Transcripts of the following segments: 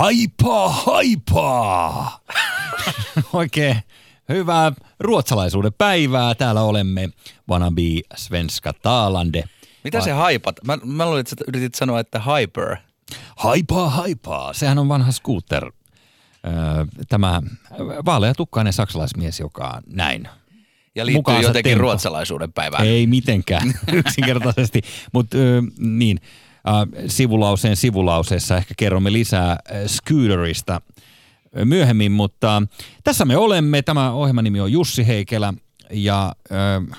Haipaa, haipaa! Oikein hyvää ruotsalaisuuden päivää. Täällä olemme Wannabe Svenska Taalande. Mitä se haipat? Mä, mä luulin, että sä yritit sanoa, että hyper. Haipaa, haipaa. Sehän on vanha scooter. Öö, Tämä vaaleatukkainen saksalaismies, joka näin Ja liittyy Mukaansa jotenkin tempo. ruotsalaisuuden päivään. Ei mitenkään yksinkertaisesti, mutta niin, sivulauseen sivulauseessa ehkä kerromme lisää äh, Scooterista äh, myöhemmin, mutta tässä me olemme. Tämä ohjelman nimi on Jussi Heikelä ja äh,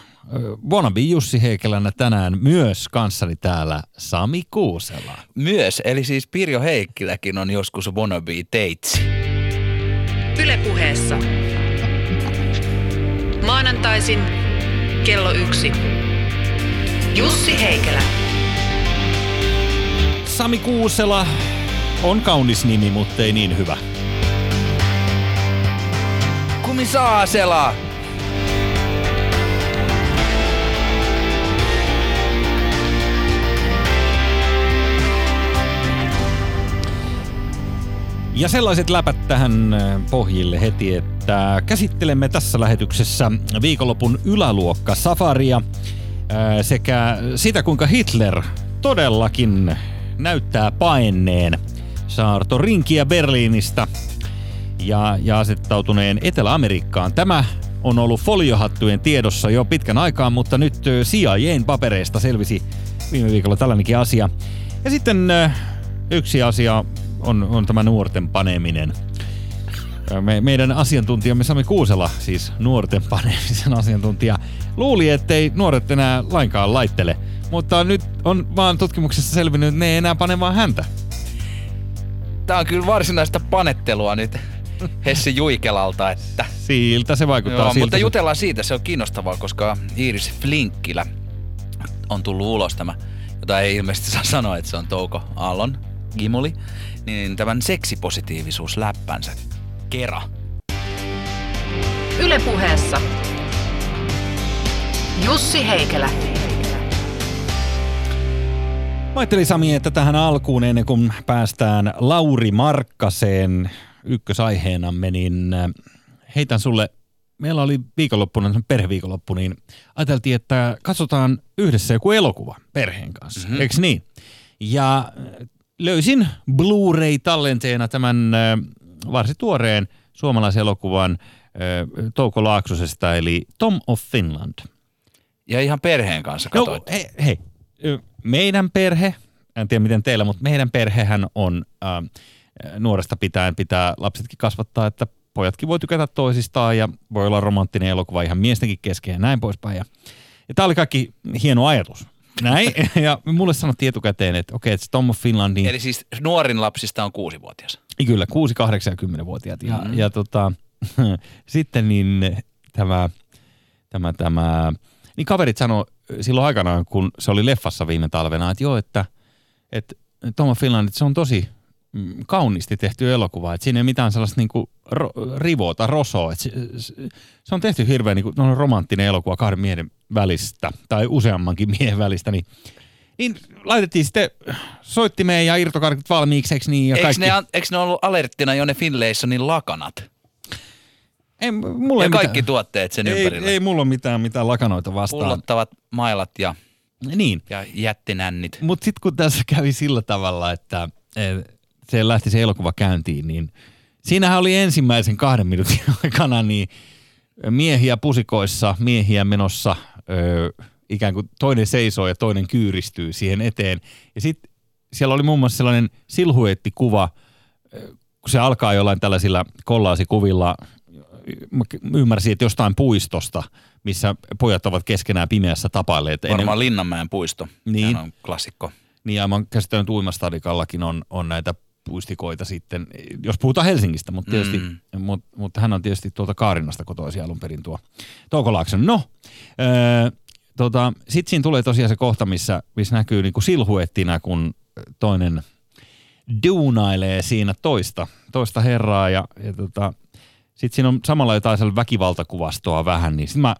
Wannabe Jussi Heikelänä tänään myös kanssani täällä Sami Kuusela. Myös, eli siis Pirjo Heikkiläkin on joskus wannabe teitsi. Ylepuheessa. Maanantaisin kello yksi. Jussi Heikelä. Sami Kuusela on kaunis nimi, mutta ei niin hyvä. Kumi Saasela! Ja sellaiset läpät tähän äh, pohjille heti, että käsittelemme tässä lähetyksessä viikonlopun yläluokka safaria äh, sekä sitä, kuinka Hitler todellakin näyttää paenneen saarto rinkiä Berliinistä ja, ja asettautuneen Etelä-Amerikkaan. Tämä on ollut foliohattujen tiedossa jo pitkän aikaa, mutta nyt CIAn papereista selvisi viime viikolla tällainenkin asia. Ja sitten yksi asia on, on tämä nuorten paneminen. Me, meidän asiantuntijamme Sami Kuusela, siis nuorten panemisen asiantuntija, luuli, ettei nuoret enää lainkaan laittele. Mutta nyt on vaan tutkimuksessa selvinnyt, että ne ei enää pane vaan häntä. Tää on kyllä varsinaista panettelua nyt Hessi Juikelalta, että... Siltä se vaikuttaa Joo, siltä. mutta jutellaan siitä, se on kiinnostavaa, koska Iiris Flinkkilä on tullut ulos tämä, jota ei ilmeisesti saa sanoa, että se on Touko Aallon Gimuli, niin tämän seksipositiivisuusläppänsä kera. Ylepuheessa. Jussi Heikelä. Mä ajattelin Sami, että tähän alkuun ennen kuin päästään Lauri Markkaseen ykkösaiheenamme, niin äh, heitän sulle, meillä oli viikonloppuna, perheviikonloppu, niin ajateltiin, että katsotaan yhdessä joku elokuva perheen kanssa, mm-hmm. eikö niin? Ja äh, löysin Blu-ray-tallenteena tämän äh, varsin tuoreen suomalaisen elokuvan Touko Laaksosesta, eli Tom of Finland. Ja ihan perheen kanssa No, katsoit. hei, hei, ö, meidän perhe, en tiedä miten teillä, mutta meidän perhehän on äh, nuoresta pitäen pitää lapsetkin kasvattaa, että pojatkin voi tykätä toisistaan ja voi olla romanttinen elokuva ihan miestenkin kesken ja näin poispäin. Ja, ja tämä oli kaikki hieno ajatus. Näin, ja mulle sanottiin etukäteen, että okei, että Tom of Finlandin, Eli siis nuorin lapsista on kuusivuotias. kyllä 6, 8 ja 10-vuotiaat. Ja, mm-hmm. ja tota, sitten niin tämä, tämä, tämä, niin kaverit sanoi silloin aikanaan, kun se oli leffassa viime talvena, että joo, että, että Tom Finland, että se on tosi mm, kauniisti tehty elokuva, että siinä ei mitään sellaista niinku ro, rivoa tai rosoa, että se, se, se on tehty hirveän niinku, no, romanttinen elokuva kahden miehen välistä, tai useammankin miehen välistä, niin niin laitettiin sitten soittimeen ja irtokarkit valmiiksi, niin? Ja Eikö kaikki. ne, eikö ne ollut alerttina jo ne Finlaysonin lakanat? Ei, mulla Ja ei kaikki mitään. tuotteet sen ei, ympärillä. ei mulla ole mitään, mitään lakanoita vastaan. Pullottavat mailat ja, Niin, ja jättinännit. mutta sitten kun tässä kävi sillä tavalla, että eh, se lähti se elokuva käyntiin, niin siinähän oli ensimmäisen kahden minuutin aikana niin miehiä pusikoissa, miehiä menossa, ikään kuin toinen seisoo ja toinen kyyristyy siihen eteen. Ja sitten siellä oli muun muassa sellainen silhuettikuva, kun se alkaa jollain tällaisilla kollaasikuvilla, mä ymmärsin, että jostain puistosta, missä pojat ovat keskenään pimeässä tapailleet. Ennen- Varmaan Linnanmäen puisto. Niin. Sehän on klassikko. niin oon käsittänyt uimastadikallakin on, on näitä puistikoita sitten, jos puhutaan Helsingistä, mutta tietysti, mm. mut, mutta hän on tietysti tuolta Kaarinasta kotoisin alun perin tuo Touko Laakson. No, öö, tota, sitten siinä tulee tosiaan se kohta, missä, missä näkyy niinku silhuettina, kun toinen duunailee siinä toista, toista herraa ja, ja tota, sitten siinä on samalla jotain sellainen väkivaltakuvastoa vähän, niin sitten mä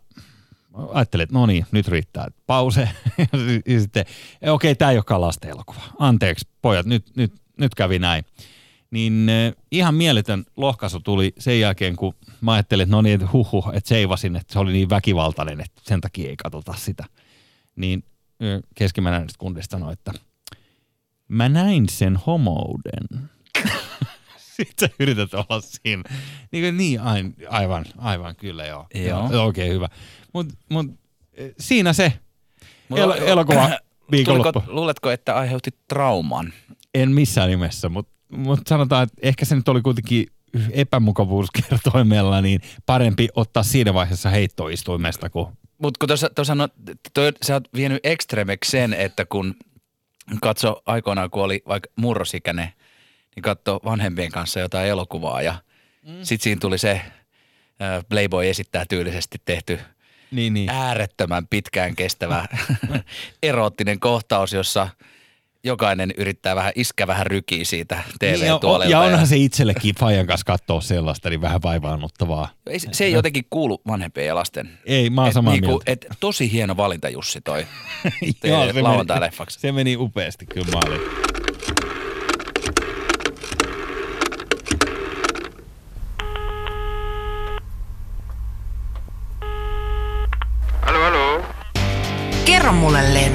ajattelin, että no niin, nyt riittää. Pause. ja sitten, okei, tämä ei olekaan lasten elokuva. Anteeksi, pojat, nyt, nyt, nyt kävi näin. Niin äh, ihan mieletön lohkaisu tuli sen jälkeen, kun mä ajattelin, että no niin, että huhu, että seivasin, että se oli niin väkivaltainen, että sen takia ei katsota sitä. Niin äh, keskimmäinen kundista sanoi, että mä näin sen homouden. Sä yrität olla siinä. Niin, kuin niin aivan, aivan, aivan kyllä joo. Joo. Oikein okay, hyvä. Mutta mut, eh, siinä se el- elokuva viikonloppu. Tuliko, luuletko, että aiheutti trauman? En missään nimessä, mutta mut sanotaan, että ehkä se nyt oli kuitenkin epämukavuuskertoimella, niin parempi ottaa siinä vaiheessa heittoistuimesta kuin Mutta kun tuossa, tuossa no, toi, sä oot vienyt ekstremeksi sen, että kun katso aikoinaan, kun oli vaikka murrosikäinen, niin katso vanhempien kanssa jotain elokuvaa ja mm. sitten siinä tuli se äh, Playboy esittää tyylisesti tehty niin, niin. äärettömän pitkään kestävä eroottinen kohtaus, jossa jokainen yrittää vähän iskä vähän rykiä siitä Niin, ja, TV-tuolelta. ja onhan se itsellekin Fajan kanssa katsoa sellaista, niin vähän vaivaannuttavaa. Ei, se- se ei jotenkin kuulu vanhempien ja lasten. Ei, mä oon Et samaa niinku, mieltä. et, tosi hieno valinta Jussi toi Joo, teille lauantai-leffaksi. Se meni upeasti kyllä maaliin. Mulle, Len.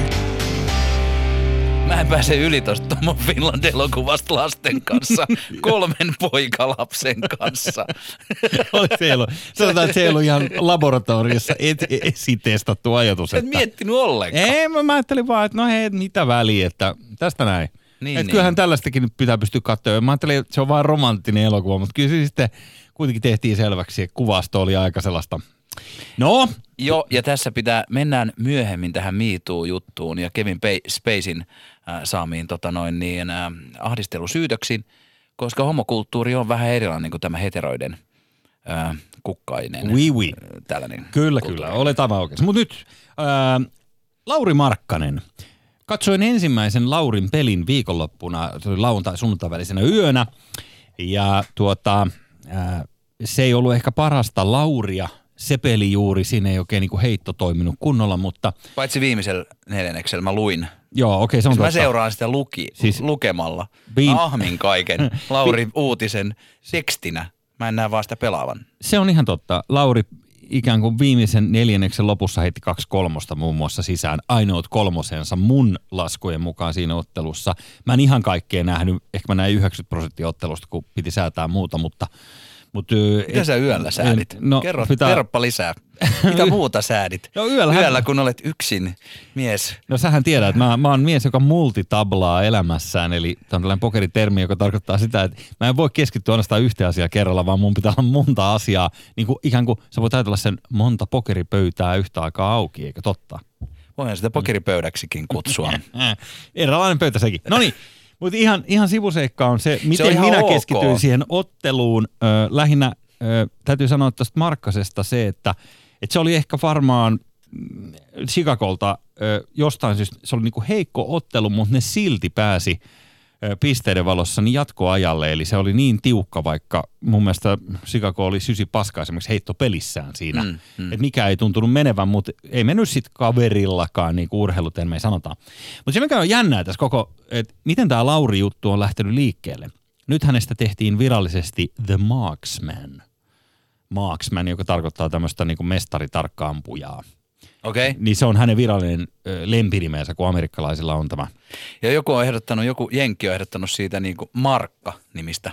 Mä en pääse yli tosta Tom Finland elokuvasta lasten kanssa, kolmen poikalapsen kanssa. Oli se ollut, sanotaan, että se ei ollut ihan laboratoriossa et, esitestattu ajatus. Et Että, miettinyt ollenkaan. ei, mä, mä ajattelin vaan, että no hei, mitä väliä, että tästä näin. Niin, että niin. kyllähän tällaistakin nyt pitää pystyä katsoa. Mä ajattelin, että se on vaan romanttinen elokuva, mutta kyllä se sitten kuitenkin tehtiin selväksi, että kuvasto oli aika sellaista. No, Joo, ja tässä pitää, mennään myöhemmin tähän MeToo-juttuun ja Kevin Spacein äh, saamiin tota noin, niin, äh, ahdistelusyytöksiin, koska homokulttuuri on vähän erilainen kuin tämä heteroiden äh, kukkainen. Oui, oui. äh, Tällainen Kyllä, kulttuuri. kyllä. Olet aivan oikeassa. Mutta nyt ää, Lauri Markkanen. Katsoin ensimmäisen Laurin pelin viikonloppuna, se oli lauantai sunnuntai välisenä yönä. Ja tuota, ää, se ei ollut ehkä parasta Lauria. Se peli juuri, siinä ei oikein niin heitto toiminut kunnolla, mutta Paitsi viimeisellä neljänneksellä mä luin. joo, okei, se on Mä totta. seuraan sitä luki, Siis- siis, lukemalla. Mä ahmin kaiken Lauri Uutisen tekstinä. Mä en näe vaan sitä pelaavan. Se on ihan totta. Lauri ikään kuin viimeisen neljänneksen lopussa heitti kaksi kolmosta muun muassa sisään. Ainoat kolmosensa mun laskujen mukaan siinä ottelussa. Mä en ihan kaikkea nähnyt. Ehkä mä näin 90 prosenttia ottelusta, kun piti säätää muuta, mutta... mutta Mitä sä yöllä säädit? No, Kerro, pitää- kerropa lisää. Mitä muuta säädit? No yöllähän- Yöllä, kun olet yksin mies. No sähän tiedät, että mä, mä oon mies, joka multitablaa elämässään, eli tämä on tällainen pokeritermi, joka tarkoittaa sitä, että mä en voi keskittyä ainoastaan yhteen asiaan kerralla, vaan mun pitää olla monta asiaa, niin kuin ikään kuin sä voit ajatella sen monta pokeripöytää yhtä aikaa auki, eikö totta? Voihan sitä pokeripöydäksikin kutsua. Erilainen pöytä sekin. No niin, mutta ihan, ihan sivuseikka on se, miten on ihan minä ok. keskityin siihen otteluun. Ö, lähinnä ö, täytyy sanoa tuosta Markkasesta se, että, että se oli ehkä varmaan mm, Chicagolta ö, jostain syystä, se oli niinku heikko ottelu, mutta ne silti pääsi pisteiden valossa niin jatkoajalle, eli se oli niin tiukka, vaikka mun mielestä Chicago oli sysi paska esimerkiksi heittopelissään siinä, mm, mm. että mikä ei tuntunut menevän, mutta ei mennyt sitten kaverillakaan, niin kuin urheilutermejä sanotaan. Mutta se mikä on jännää tässä koko, että miten tämä Lauri-juttu on lähtenyt liikkeelle. Nyt hänestä tehtiin virallisesti The Marksman. Marksman, joka tarkoittaa tämmöistä niin kuin mestaritarkkaampujaa. Okei. Okay. Niin se on hänen virallinen ö, lempinimensä, kun amerikkalaisilla on tämä. Ja joku on ehdottanut, joku jenkki on ehdottanut siitä niin kuin Markka-nimistä.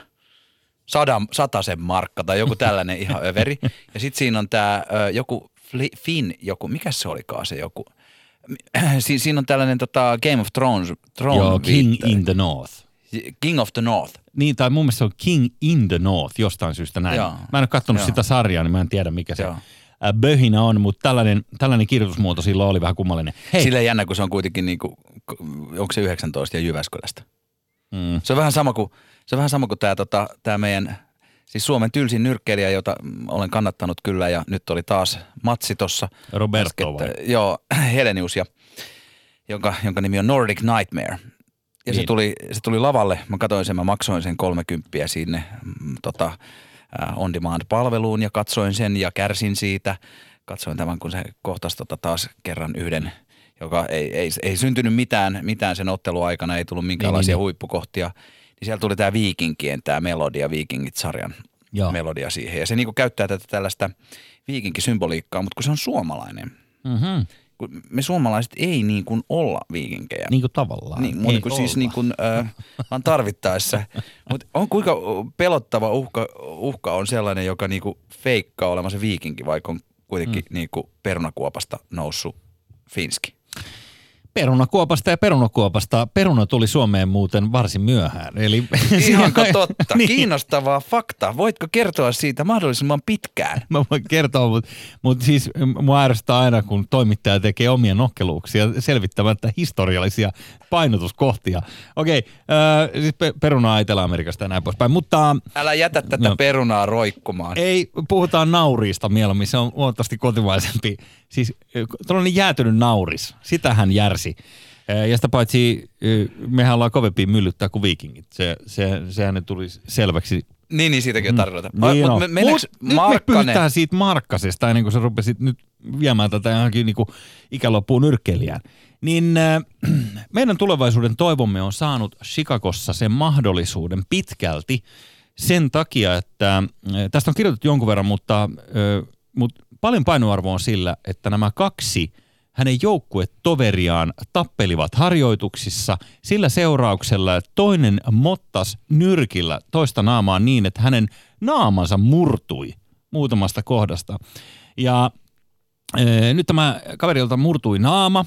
Sadan, satasen Markka tai joku tällainen ihan överi. Ja sitten siinä on tämä joku Finn, joku, mikä se olikaan se joku. Si- siinä on tällainen tota, Game of Thrones. Throne Joo, King viitte- in the North. King of the North. Niin, tai mun mielestä se on King in the North jostain syystä näin. Joo. Mä en ole katsonut Joo. sitä sarjaa, niin mä en tiedä mikä se Joo. Äh, böhinä on, mutta tällainen, tällainen kirjoitusmuoto silloin oli vähän kummallinen. Hei, Silleen jännä, kun se on kuitenkin, niin kuin, onko se 19 ja Jyväskylästä. mm, Se on vähän sama kuin, se on vähän sama kuin tämä, tota, tämä meidän, siis Suomen tylsin nyrkkeilijä, jota olen kannattanut kyllä ja nyt oli taas matsi tuossa. Roberto vai? Joo, Helenius, ja, jonka, jonka nimi on Nordic Nightmare. Ja se, Niin. tuli, se tuli lavalle, mä katsoin sen, mä maksoin sen 30 sinne mm, tota, äh, on demand-palveluun ja katsoin sen ja kärsin siitä. Katsoin tämän, kun se kohtasi tota taas kerran yhden, joka ei, ei, ei syntynyt mitään, mitään sen otteluaikana, ei tullut minkäänlaisia Niin, niin, niin. huippukohtia. niin siellä tuli tämä Viikinkien, tämä Melodia, Viikingit-sarjan Joo. melodia siihen. Ja se niinku käyttää tätä tällaista viikinkisymboliikkaa, mutta kun se on suomalainen. Mm-hmm. Kun me suomalaiset ei niin kuin olla viikinkejä. Niin kuin tavallaan. Niin, mutta kun siis niin kuin, äh, vaan tarvittaessa. Mutta on kuinka pelottava uhka, uhka on sellainen, joka niinku feikkaa olevansa viikinki, vaikka on kuitenkin mm. niinku perunakuopasta noussut finski. Perunakuopasta ja perunakuopasta. Peruna tuli Suomeen muuten varsin myöhään. Eli Ihanko totta? niin. Kiinnostavaa fakta. Voitko kertoa siitä mahdollisimman pitkään? Mä voin kertoa, mutta mut siis mua ärsyttää aina, kun toimittaja tekee omia nokkeluuksia selvittämättä historiallisia painotuskohtia. Okei, äh, siis pe- perunaa Etelä-Amerikasta ja näin poispäin, mutta Älä jätä tätä No. perunaa roikkumaan. ei, puhutaan nauriista mieluummin, se on huomattavasti kotimaisempi. Siis äh, tällainen jäätynyt nauris, sitähän järsi. Äh, Ja sitä paitsi mehän ollaan kovempi myllyttää kuin viikingit. Se, se, sehän tuli selväksi Niin, niin siitäkin on tarkoita. Mm. Niin Mutta me, Mut nyt me Markkanen? pyhtään siitä Markkasesta ennen kuin sä rupesit nyt viemään tätä johonkin niin ikäloppuun nyrkkeilijään. Niin äh, meidän tulevaisuuden toivomme on saanut Chicagossa sen mahdollisuuden pitkälti sen takia, että äh, tästä on kirjoitettu jonkun verran, mutta, äh, mutta paljon painoarvoa on sillä, että nämä kaksi hänen joukkuetoveriaan tappelivat harjoituksissa sillä seurauksella, että toinen mottas nyrkillä toista naamaa niin, että hänen naamansa murtui muutamasta kohdasta. Ja ee, nyt tämä kaverilta murtui naama.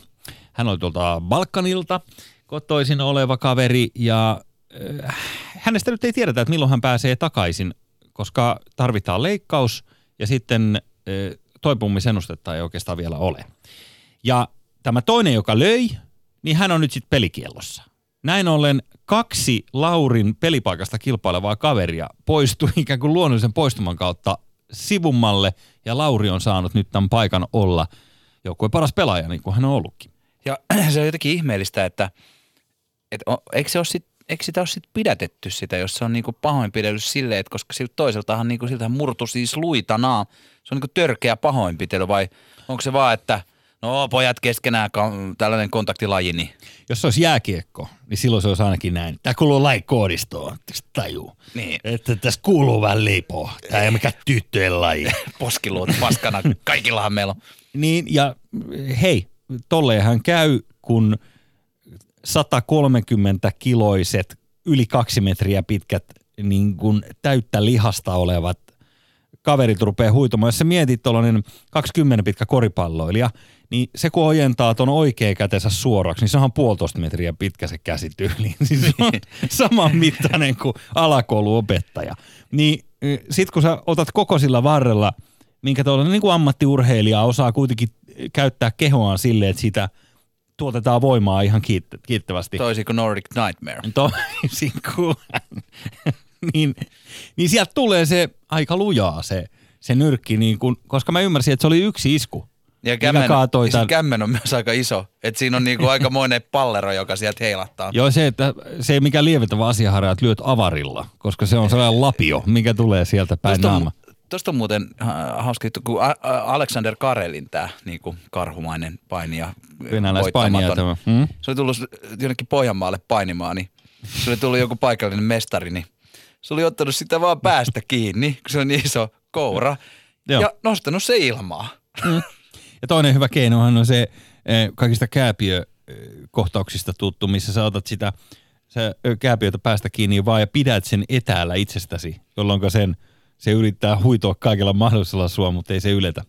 Hän oli tuolta Balkanilta kotoisin oleva kaveri ja äh, hänestä nyt ei tiedetä, että milloin hän pääsee takaisin, koska tarvitaan leikkaus ja sitten äh, toipumisennustetta ei oikeastaan vielä ole. Ja tämä toinen, joka löi, niin hän on nyt sitten pelikiellossa. Näin ollen kaksi Laurin pelipaikasta kilpailevaa kaveria poistui ikään kuin luonnollisen poistuman kautta sivummalle, ja Lauri on saanut nyt tämän paikan olla joukkueen paras pelaaja, niin kuin hän on ollutkin. Ja se on jotenkin ihmeellistä, että, että o- eikö, se ole sit, eikö sitä ole sit pidätetty sitä, jos se on niinku pahoinpidellyt silleen, että koska siltä toiseltahan niinku, siltähän murtu siis luitanaa. Se on niinku törkeä pahoinpitely vai onko se vaan, että no pojat keskenään ka- tällainen kontaktilaji, niin Jos se olisi jääkiekko, niin silloin se olisi ainakin näin. Tämä kuuluu lajikoodistoon, tajuu. Niin. Että tässä kuuluu vähän lepoa. Tämä ei ole mikään tyttöjen laji. poskiluot paskana, kaikillahan meillä on. Niin, ja hei, tolleenhan käy, kun 130 kiloiset, yli kaksi metriä pitkät, niin kuin täyttä lihasta olevat kaverit rupeaa huitumaan. Jos sä mietit tuollainen 20 pitkä koripalloilija, niin se kun ojentaa ton oikea kätensä suoraksi, niin se on puolitoista metriä pitkä se käsityyli. Siis se on saman mittainen kuin alakouluopettaja. Niin sit kun sä otat koko sillä varrella, minkä tuollainen niin kuin ammattiurheilija osaa kuitenkin käyttää kehoaan silleen, että siitä tuotetaan voimaa ihan kiitt- kiittävästi. Toisin kuin Nordic Nightmare. Toisin kuin niin, niin sieltä tulee se aika lujaa se, se nyrkki, niin kun, koska mä ymmärsin, että se oli yksi isku. Ja mikä kämmen, kaatoi ja se kämmen on myös aika iso. Että siinä on niinku aikamoinen pallero, joka sieltä heilahtaa. Joo, se, että se ei mikään lieventävä asiaharja, että lyöt avarilla, koska se on sellainen lapio, mikä tulee sieltä päin Tuosta naama. on, tosta on muuten äh, hauska juttu, kun Alexander Karelin tämä niinku karhumainen painija, Venäläispainija voittamaton, tämä. Mm? se oli tullut jonnekin Pohjanmaalle painimaan, niin se oli tullut joku paikallinen mestari, niin se oli ottanut sitä vaan päästä kiinni, kun se on niin iso koura, Joo. ja nostanut se ilmaa. Ja toinen hyvä keinohan on se eh, kaikista kääpiökohtauksista tuttu, missä sä otat sitä se kääpiötä päästä kiinni vaan ja pidät sen etäällä itsestäsi, jolloin sen, se yrittää huitoa kaikella mahdollisella sua, mutta ei se yletä.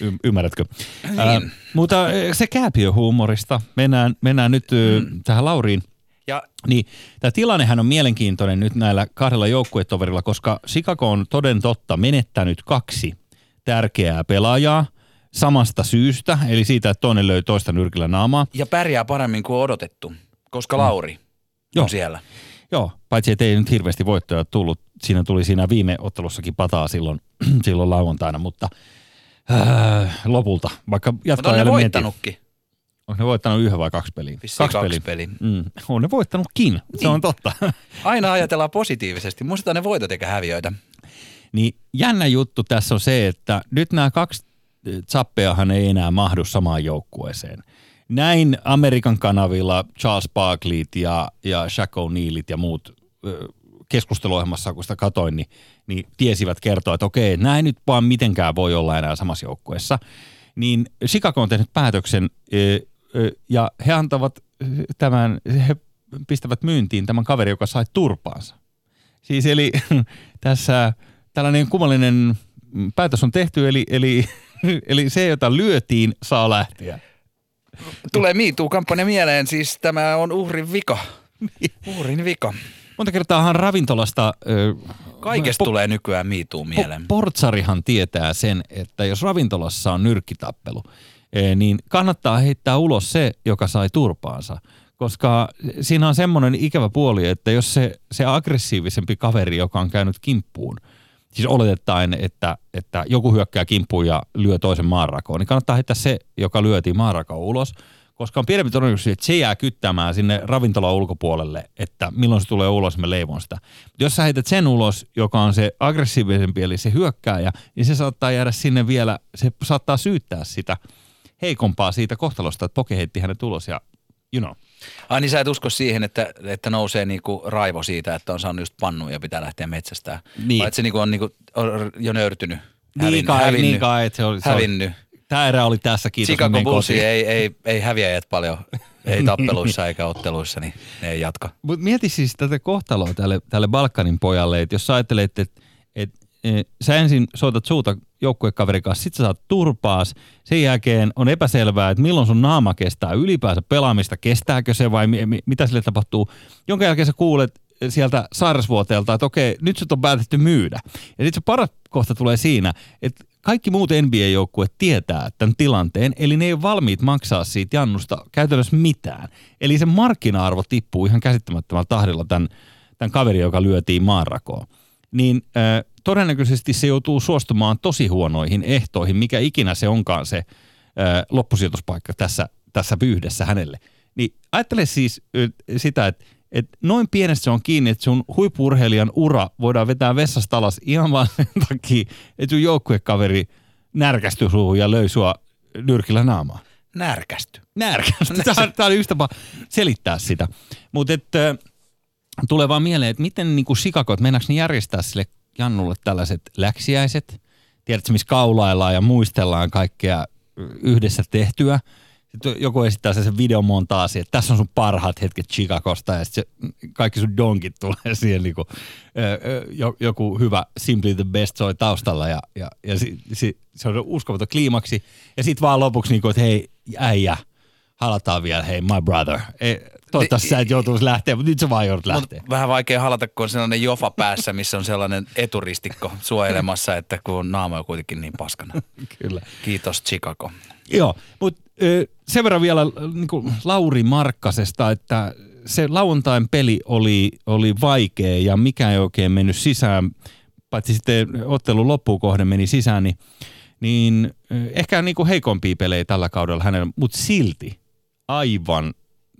Y- ymmärrätkö? Niin. Ää, mutta eh, se kääpiöhuumorista. Mennään, mennään nyt mm. tähän Lauriin. Ja Niin, tämä tilannehän on mielenkiintoinen nyt näillä kahdella joukkuetoverilla, koska Chicago on toden totta menettänyt kaksi tärkeää pelaajaa samasta syystä, eli siitä, että toinen löi toista nyrkillä naamaa. ja pärjää paremmin kuin odotettu, koska Lauri Mm. Joo. on siellä. Joo, paitsi että ei nyt hirveästi voittoja tullut. Siinä tuli siinä viime ottelussakin pataa silloin, silloin lauantaina, mutta äh, lopulta, vaikka jatkoajalle mentiin. Onko ne voittanut yhden vai kaksi peliä? Vissiin kaksi peliä. Mm, on ne voittanutkin, se Niin. on totta. Aina ajatellaan positiivisesti. Muistetaan ne voitot eikä häviöitä. Niin jännä juttu tässä on se, että nyt nämä kaksi zappeahan ei enää mahdu samaan joukkueeseen. Näin Amerikan kanavilla Charles Barkleyt ja, ja Shaq O'Nealit ja muut ö, keskusteluohjelmassa, kun sitä katoin, niin, niin tiesivät kertoa, että okei, näin nyt vaan mitenkään voi olla enää samassa joukkueessa. Niin Chicago on tehnyt päätöksen ö, ja he antavat tämän, he pistävät myyntiin tämän kaveri, joka sai turpaansa. Siis eli tässä tällainen kummallinen päätös on tehty, eli, eli, eli se, jota lyötiin, saa lähteä. Tulee MeToo-kampanja mieleen, siis tämä on uhrin vika. Uhrin vika. Monta kertaahan ravintolasta... Kaikesta po- tulee nykyään MeToo mieleen. Po- portsarihan tietää sen, että jos ravintolassa on nyrkkitappelu, niin kannattaa heittää ulos se, joka sai turpaansa. Koska siinä on semmoinen ikävä puoli, että jos se, se aggressiivisempi kaveri, joka on käynyt kimppuun, siis oletetaan, että, että joku hyökkää kimppuun ja lyö toisen maanrakoon, niin kannattaa heittää se, joka lyötiin maanrakoon ulos, koska on pienempi todennäköisyys, että se jää kyttämään sinne ravintolan ulkopuolelle, että milloin se tulee ulos, me leivon sitä. Mutta jos sä heität sen ulos, joka on se aggressiivisempi, eli se hyökkääjä, niin se saattaa jäädä sinne vielä, se saattaa syyttää sitä heikompaa siitä kohtalosta, että Poke heitti hänet ulos ja you know. Ai niin sä et usko siihen, että, että nousee niinku raivo siitä, että on saanut just pannu ja pitää lähteä metsästään. Niin. Vai että se niinku on niinku on jo nöyrtynyt, hävin, Niin kai, hävinnyt, niin kai, että se oli, se oli, hävinnyt. tämä erä oli tässä, kiitos. Chicago menen Bulls kotiin. ei, ei, ei häviäjät paljon, ei tappeluissa eikä otteluissa, niin ne ei jatka. Mutta mieti siis tätä kohtaloa tälle, tälle Balkanin pojalle, että jos sä ajattelet, että et, et, sä ensin soitat suuta joukkuekaverin kanssa, sit sä saat turpaas, sen jälkeen on epäselvää, että milloin sun naama kestää ylipäänsä pelaamista, kestääkö se vai mi, mi, mitä sille tapahtuu, jonka jälkeen sä kuulet sieltä sairasvuoteelta, että okei, nyt sut on päätetty myydä. Ja sitten se paras kohta tulee siinä, että kaikki muut NBA-joukkueet tietää tämän tilanteen, eli ne ei ole valmiit maksaa siitä jannusta käytännössä mitään. Eli se markkina-arvo tippuu ihan käsittämättömällä tahdilla tämän, tämän kaverin, joka lyötiin maanrakoon. Niin äh, todennäköisesti se joutuu suostumaan tosi huonoihin ehtoihin, mikä ikinä se onkaan se äh, loppusijoituspaikka tässä, tässä pyyhdessä hänelle. Niin ajattele siis ö, sitä, että et noin pienestä se on kiinni, että sun huippurheilijan ura voidaan vetää vessasta alas ihan vaan sen takia, että sun joukkuekaveri närkästyi suuhun ja löi sua nyrkillä naamaa. Närkästy. Närkästyi. Tämä, tämä oli yksi tapa selittää sitä. Mutta tulee vaan mieleen, että miten niin kuin että mennäänkö ne järjestää sille Jannulle tällaiset läksiäiset, tiedätkö, missä kaulaillaan ja muistellaan kaikkea yhdessä tehtyä. Sitten joku esittää sen, videomontaasi, että tässä on sun parhaat hetket Chicagosta ja sitten kaikki sun donkit tulee siihen niin kuin, joku hyvä Simply the Best soi taustalla ja, ja, ja si, si, se on uskomaton kliimaksi. Ja sitten vaan lopuksi niin kuin, että hei äijä, halataan vielä, hei my brother. Ei, toivottavasti sä et joutuisi lähteä, mutta nyt sä vaan joudut Mut lähteä. vähän vaikea halata, kun on sellainen jofa päässä, missä on sellainen eturistikko suojelemassa, että kun naama on kuitenkin niin paskana. Kyllä. Kiitos Chicago. Joo, mutta sen verran vielä niin kuin Lauri Markkasesta, että se lauantain peli oli, oli vaikea ja mikään ei oikein mennyt sisään, paitsi sitten ottelun loppuun kohden meni sisään, niin, niin ehkä niin kuin heikompia pelejä tällä kaudella hänellä, mutta silti aivan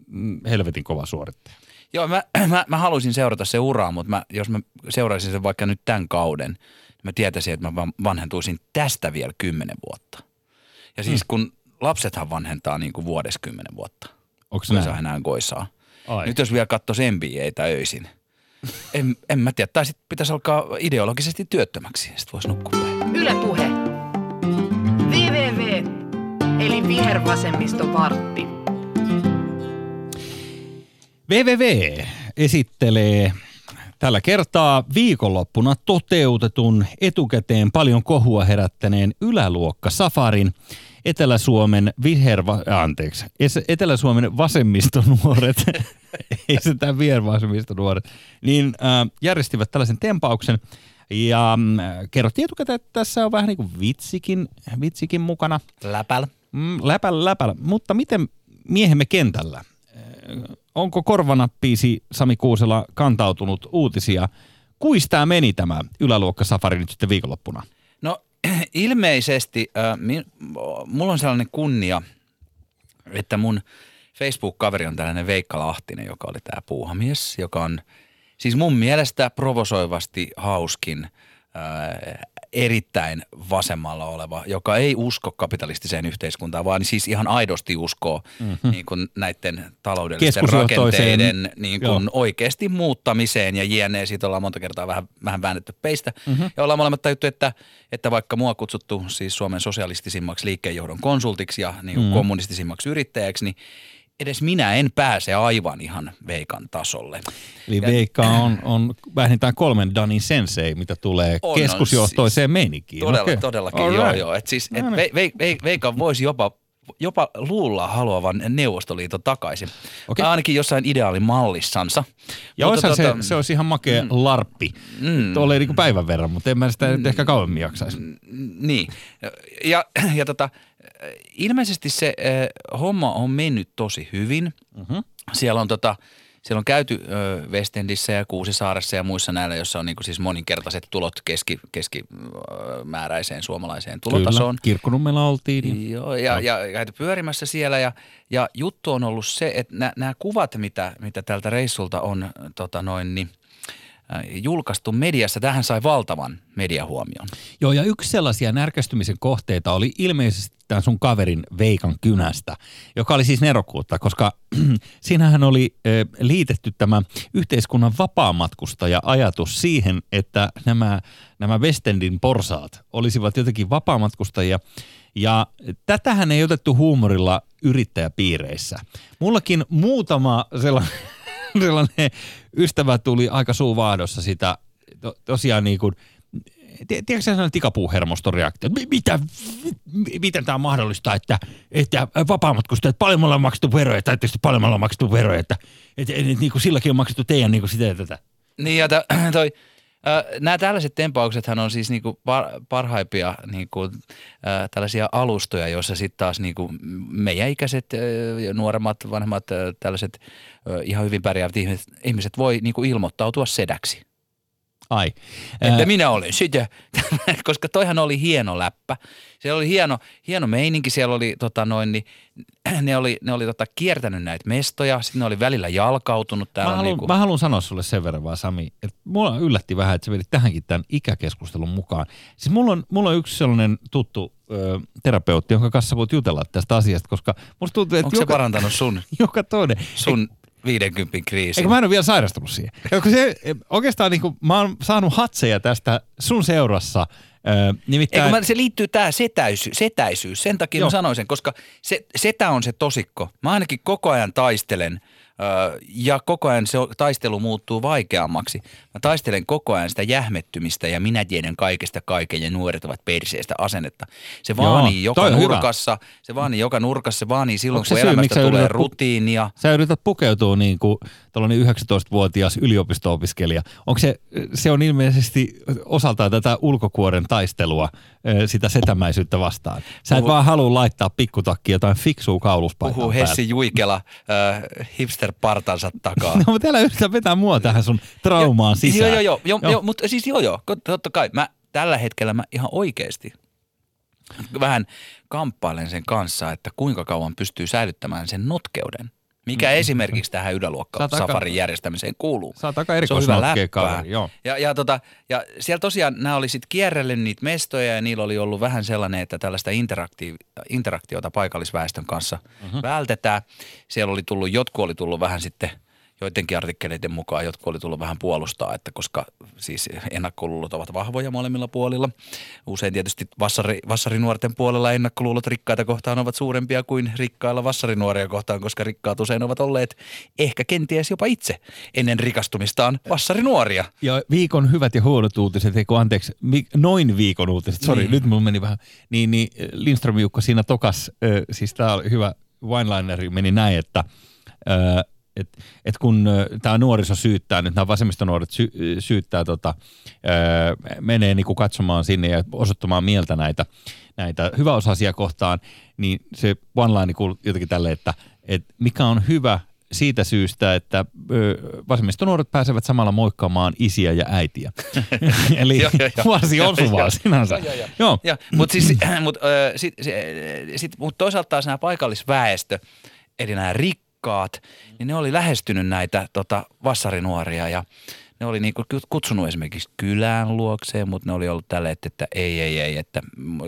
mm, helvetin kova suorittaja. Joo, mä, mä, mä haluaisin seurata se uraa, mutta mä, jos mä seuraisin sen vaikka nyt tämän kauden, niin mä tietäisin, että mä van- vanhentuisin tästä vielä kymmenen vuotta. Ja siis kun lapsethan vanhentaa niin kuin vuodessa kymmenen vuotta. Onko se näin? enää koisaa. Ai. Nyt jos vielä katsoisi NBAtä öisin, en, en mä tiedä. Tai sitten pitäisi alkaa ideologisesti työttömäksi, sitten voisi nukkua päin. Yle Puhe. VVV, eli vihervasemmisto vartti. VVV esittelee tällä kertaa viikonloppuna toteutetun etukäteen paljon kohua herättäneen yläluokka Safarin Etelä-Suomen viherva, anteeksi, Etelä-Suomen vasemmistonuoret, ei se tämä vihervasemmistonuoret, niin äh, järjestivät tällaisen tempauksen ja mm, kerrottiin etukäteen, että tässä on vähän niin kuin vitsikin, vitsikin mukana. Läpäl. Mm, läpällä, läpällä. Mutta miten miehemme kentällä? Onko korvanappiisi Sami Kuusela kantautunut uutisia? Kuis tämä meni tämä yläluokka safari nyt sitten viikonloppuna? No ilmeisesti äh, mi, mulla on sellainen kunnia, että mun Facebook-kaveri on tällainen Veikka Lahtinen, joka oli tämä puuhamies, joka on siis mun mielestä provosoivasti hauskin äh, erittäin vasemmalla oleva, joka ei usko kapitalistiseen yhteiskuntaan, vaan siis ihan aidosti uskoo mm-hmm. niin kuin näiden taloudellisten rakenteiden niin kuin Joo. oikeasti muuttamiseen ja jne. Siitä ollaan monta kertaa vähän, vähän väännetty peistä. Mm-hmm. Ja ollaan molemmat tajuttu, että, että vaikka mua on kutsuttu siis Suomen sosialistisimmaksi liikkeenjohdon konsultiksi ja niin kuin mm. kommunistisimmaksi yrittäjäksi, niin edes minä en pääse aivan ihan veikan tasolle. Eli Veikka on, on vähintään kolmen Danin sensei, mitä tulee On, on keskusjohtoiseen meininkiin. Todella, Okei. todellakin, All joo, right. joo. Et siis, et No niin. ve, ve, ve, Veikan voisi jopa, jopa luulla haluavan Neuvostoliiton takaisin. Tai ainakin jossain ideaalimallissansa. Ja Mutta olisihan tota- se, se olisi ihan makea mm. larppi. Mm. Tuolla ei niinku päivän verran, mutta en mä sitä nyt ehkä kauemmin jaksaisi. Niin. Ja, ja tota, ilmeisesti se äh, homma on mennyt tosi hyvin. Mm-hmm. Siellä on tota, siellä on käyty ö, Westendissä ja Kuusisaaressa ja muissa näillä, joissa on niinku siis moninkertaiset tulot keski, keskimääräiseen suomalaiseen tulotasoon. Kyllä, Kirkkonummella oltiin. Ja... Joo, ja, ja käyty pyörimässä siellä ja, ja juttu on ollut se, että nämä kuvat, mitä, mitä tältä reissulta on tota noin, niin, julkaistu mediassa, tähän sai valtavan mediahuomion. Joo, ja yksi sellaisia närkästymisen kohteita oli ilmeisesti tämän sun kaverin Veikan kynästä, joka oli siis nerokkuutta, koska siinähän oli liitetty tämä yhteiskunnan vapaamatkustaja-ajatus siihen, että nämä, nämä Westendin porsaat olisivat jotenkin vapaamatkustajia, ja tätähän ei otettu huumorilla yrittäjäpiireissä. Mullakin muutama sellainen, sellainen ystävä tuli aika suuvaahdossa sitä to, tosiaan niin kuin, tiedätkö sellainen tikapuuhermostoreaktio? Mi- Mitä, mi- miten tämä mahdollista, että, että vapaamatkustajat paljon me ollaan maksettu veroja, tai tietysti paljon me ollaan maksettu veroja, että, että, että niin kuin silläkin on maksettu teidän niin kuin sitä ja tätä. Niin ja t- toi, nämä tällaiset tempauksethan on siis niinku par, parhaimpia niinku, tällaisia alustoja, joissa sitten taas niinku meidän ikäiset, nuoremmat, vanhemmat tällaiset ihan hyvin pärjäävät ihmiset, ihmiset voi niinku ilmoittautua sedäksi. Ai. Että Ää, minä olen sitä, koska toihan oli hieno läppä. Siellä oli hieno, hieno meininki, siellä oli tota noin, niin, ne oli, ne oli tota kiertänyt näitä mestoja, sitten ne oli välillä jalkautunut. Täällä Mä haluan, niinku, mä haluan sanoa sulle sen verran vaan Sami, että mulla yllätti vähän, että sä vedit tähänkin tämän ikäkeskustelun mukaan. Siis mulla on, mulla on yksi sellainen tuttu ö, terapeutti, jonka kanssa voit jutella tästä asiasta, koska musta tuntuu, että onko se joka, parantanut sun, joka toinen. sun 50 kriisin? Eikö mä en ole vielä sairastunut siihen. Ja kun se, oikeastaan niin kuin, mä oon saanut hatseja tästä sun seurassa. Nimittäin, Eikö mä, se liittyy tämä setäisy, setäisyys, sen takia Joo. mä sanoin sen, koska se, setä on se tosikko. Mä ainakin koko ajan taistelen ja koko ajan se taistelu muuttuu vaikeammaksi. Mä taistelen koko ajan sitä jähmettymistä ja minä tiedän kaikesta kaiken ja nuoret ovat perseestä asennetta. Se Joo, vaanii joka toi on hyvä. nurkassa, se vaanii joka nurkassa, se vaanii silloin, Onko se kun syy, elämästä tulee yrität rutiinia. Sä yrität pukeutua niin kuin tällainen 19-vuotias yliopisto-opiskelija. Onko se, se on ilmeisesti osaltaan tätä ulkokuoren taistelua, sitä setämäisyyttä vastaan. Sä et Puhu- vaan halua laittaa pikkutakki jotain fiksua kauluspaitaa Puhuu. Hessi Juikela äh, hipster-partansa takaa. No, mutta älä yritä vetää mua tähän sun traumaan sisään. Joo, joo, joo, joo, joo. mutta siis joo, joo, totta kai. Mä tällä hetkellä mä ihan oikeasti vähän kamppailen sen kanssa, että kuinka kauan pystyy säilyttämään sen notkeuden. Mikä mm. esimerkiksi tähän yläluokka Sä oot aika- safarin järjestämiseen kuuluu. Erikoisnotkea läppää. kaveri, joo. Ja, ja, tota, ja siellä tosiaan nämä oli sitten kierrellyt niitä mestoja ja niillä oli ollut vähän sellainen, että tällaista interakti- interaktiota paikallisväestön kanssa mm-hmm. vältetään. Siellä oli tullut, jotkut oli tullut vähän sitten joidenkin artikkeleiden mukaan, jotkut oli tullut vähän puolustaa, että koska siis ennakkoluulot ovat vahvoja molemmilla puolilla. Usein tietysti vassari, vassarinuorten puolella ennakkoluulot rikkaita kohtaan ovat suurempia kuin rikkailla vassarinuoria kohtaan, koska rikkaat usein ovat olleet ehkä kenties jopa itse ennen rikastumistaan vassarinuoria. Ja viikon hyvät ja huonot uutiset, eikö anteeksi, noin viikon uutiset, sori, Niin. nyt mun meni vähän, niin, niin Lindström Jukka siinä tokas, ö, siis tämä oli hyvä one-lineri, meni näin, että ö, et, et kun tämä nuoriso syyttää, nyt nämä vasemmistonuoret sy, syyttää, tota, ö, menee niinku katsomaan sinne ja osoittamaan mieltä näitä, näitä hyväosaisia kohtaan, niin se one-line kuuluu jotenkin tälle, että et mikä on hyvä siitä syystä, että ö, vasemmistonuoret pääsevät samalla moikkaamaan isiä ja äitiä. Eli varsin osuvaa sinänsä. Joo, mutta siis, mut, ö, sit, sit, mut toisaalta taas nämä paikallisväestö, eli nämä rikkaat, niin ne oli lähestynyt näitä tota, vassarinuoria ja ne oli niinku kutsunut esimerkiksi kylään luokseen, mutta ne oli ollut tälle, että, että ei, ei, ei, että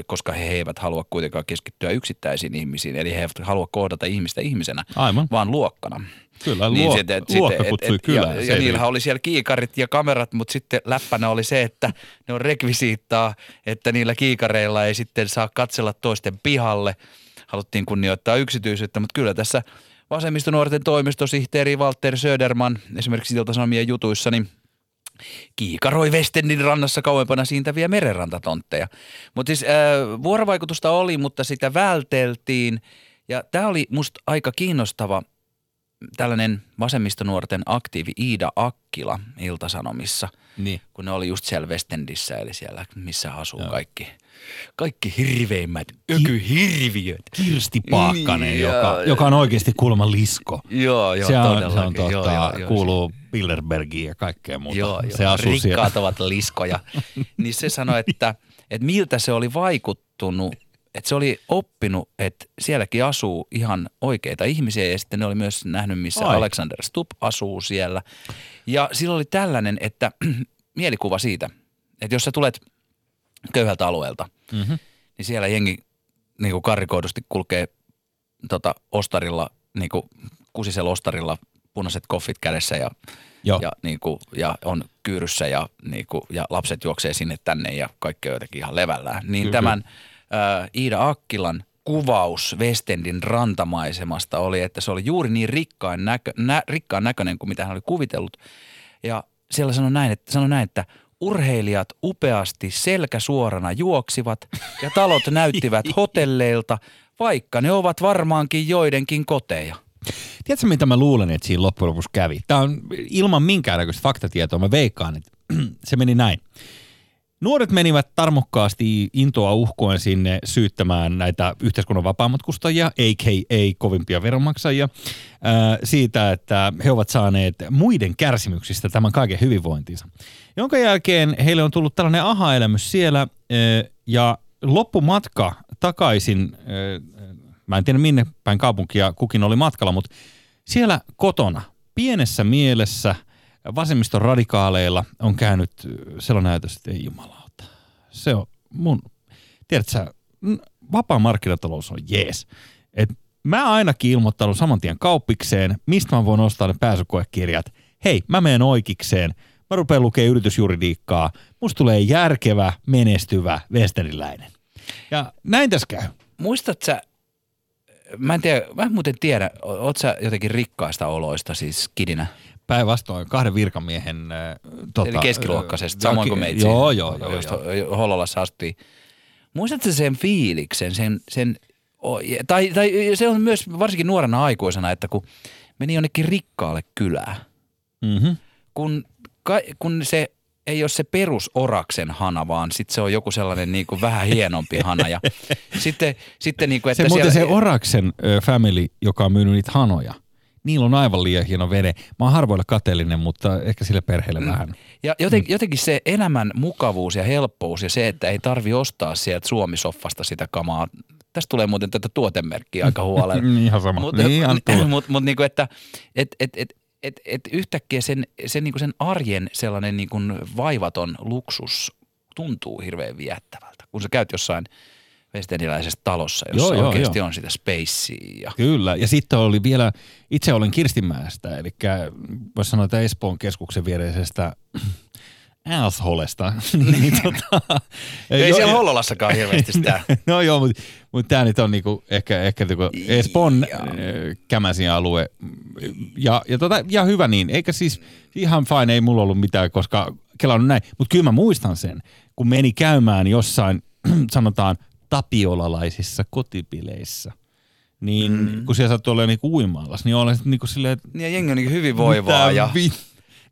koska he eivät halua kuitenkaan keskittyä yksittäisiin ihmisiin, eli he eivät halua kohdata ihmistä ihmisenä, Aivan. vaan luokkana. Kyllä, luok, sitten- luokka sitten- kutsui et- kylään. Ja, ja niillähän oli siellä kiikarit ja kamerat, mutta sitten läppänä oli se, että ne on rekvisiittaa, että niillä kiikareilla ei sitten saa katsella toisten pihalle. Haluttiin kunnioittaa yksityisyyttä, mutta kyllä tässä vasemmistonuorten toimistosihteeri Walter Söderman esimerkiksi Ilta-Sanomien jutuissa, niin kiikaroi Westendin rannassa kauempana siintäviä merenrantatontteja. Mutta siis äh, vuorovaikutusta oli, mutta sitä välteltiin. Ja tämä oli musta aika kiinnostava tällainen vasemmistonuorten aktiivi Iida Akkila Iltasanomissa, Niin. kun ne oli just siellä Westendissä, eli siellä, missä asuu Joo. kaikki, kaikki hirveimmät ökyhirviöt. Kirsti Paakkanen, Niin, joka, joo. joka on oikeasti kuulemma lisko. Joo, joo, se on, se on tota, joo, joo, joo, kuuluu Bilderbergiin ja kaikkea muuta. Joo, joo. se asuu Rikkaat siellä. ovat liskoja. niin se sanoi, että, että miltä se oli vaikuttunut, että se oli oppinut, että sielläkin asuu ihan oikeita ihmisiä ja sitten ne oli myös nähnyt, missä Ai. Alexander Stubb asuu siellä. Ja sillä oli tällainen, että mielikuva siitä, että jos sä tulet köyhältä alueelta, Mhm. niin siellä jengi niin kuin karikoidusti kulkee tota, ostarilla, niin kuin kusisella ostarilla, punaiset koffit kädessä ja Joo. ja, niin kuin, ja on kyyryssä ja, niin kuin, ja lapset juoksee sinne tänne ja kaikki on jotenkin ihan levällään. Niin Kyllä, tämän ää, Iida Akkilan kuvaus Westendin rantamaisemasta oli, että se oli juuri niin rikkaan, näkö, nä, rikkaan näköinen kuin mitä hän oli kuvitellut. Ja siellä sanoi näin, että, sanoi näin, että urheilijat upeasti selkä suorana juoksivat ja talot näyttivät hotelleilta, vaikka ne ovat varmaankin joidenkin koteja. Tiedätkö, mitä mä luulen, että siinä loppujen lopuksi kävi? Tämä on ilman minkäännäköistä faktatietoa. Mä veikkaan, että se meni näin. Nuoret menivät tarmokkaasti intoa uhkoen sinne syyttämään näitä yhteiskunnan vapaamatkustajia, a.k.a. kovimpia veronmaksajia, siitä, että he ovat saaneet muiden kärsimyksistä tämän kaiken hyvinvointinsa. Jonka jälkeen heille on tullut tällainen aha-elämys siellä, ja loppumatka takaisin, mä en tiedä minne päin kaupunkia kukin oli matkalla, mutta siellä kotona, pienessä mielessä, vasemmiston radikaaleilla on käynyt sellainen ajatus, että ei jumalauta. Se on mun, tiedätkö sä, vapaa markkinatalous on jees. Et mä ainakin ilmoittanut saman tien kauppikseen, mistä mä voin ostaa ne pääsykoekirjat. Hei, mä menen oikeikseen. Mä rupean lukemaan yritysjuridiikkaa. Musta tulee järkevä, menestyvä vesteriläinen. Ja näin tässä käy. Muistat sä, mä en tiedä, mä en muuten tiedä, oot sä jotenkin rikkaista oloista siis kidinä? Päinvastoin kahden virkamiehen... Tota, Eli keskiluokkaisesta, samoin kuin meitsi. Joo, joo, joo. Just joo. Hollolassa asuttiin. Muistatko sen fiiliksen, sen, sen tai, tai se on myös varsinkin nuorena aikuisena, että kun meni jonnekin rikkaalle kylään, Mm-hmm. kun, ka, kun se ei ole se perus oraksen hana, vaan sitten se on joku sellainen niin kuin vähän hienompi hana. Ja sitten, sitten niin kuin, että Se muuten se siellä, Oraksen family, joka on myynyt niitä hanoja, niillä on aivan liian hieno vene. Mä oon harvoilla kateellinen, mutta ehkä sille perheelle Mm. vähän. Ja joten, jotenkin se elämän mukavuus ja helppous ja se, että ei tarvi ostaa sieltä Suomisoffasta sitä kamaa. Tästä tulee muuten tätä tuotemerkkiä aika huolella. Niin, ihan sama. Mutta niin, mut, mut niinku, että et, et, et, et, et yhtäkkiä sen, sen, niinku sen arjen sellainen niinku vaivaton luksus tuntuu hirveän viettävältä, kun sä käyt jossain vesteniläisessä talossa, jossa Joo, joo, oikeasti joo. on sitä spacea. Ja, Kyllä, ja sitten oli vielä, itse olen Kirstinmäestä, eli voisi sanoa, että Espoon keskuksen viereisestä assholesta. niin, tota, ei jo- siellä Hollolassakaan hirveästi sitä. no joo, mutta mut tämä nyt on niinku ehkä, ehkä niinku Espoon äh, kämäsin alue. Ja, ja, tota, ja hyvä niin, eikä siis ihan fine, ei mulla ollut mitään, koska kelannut näin. Mutta kyllä mä muistan sen, kun meni käymään jossain, sanotaan, tapiolalaisissa kotipileissä. Niin mm. kun siellä sattui olemaan niinku uimaallas, niin olen sitten niinku silleen, että Niin ja jengi on niinku hyvin voivaa mitä ja vi-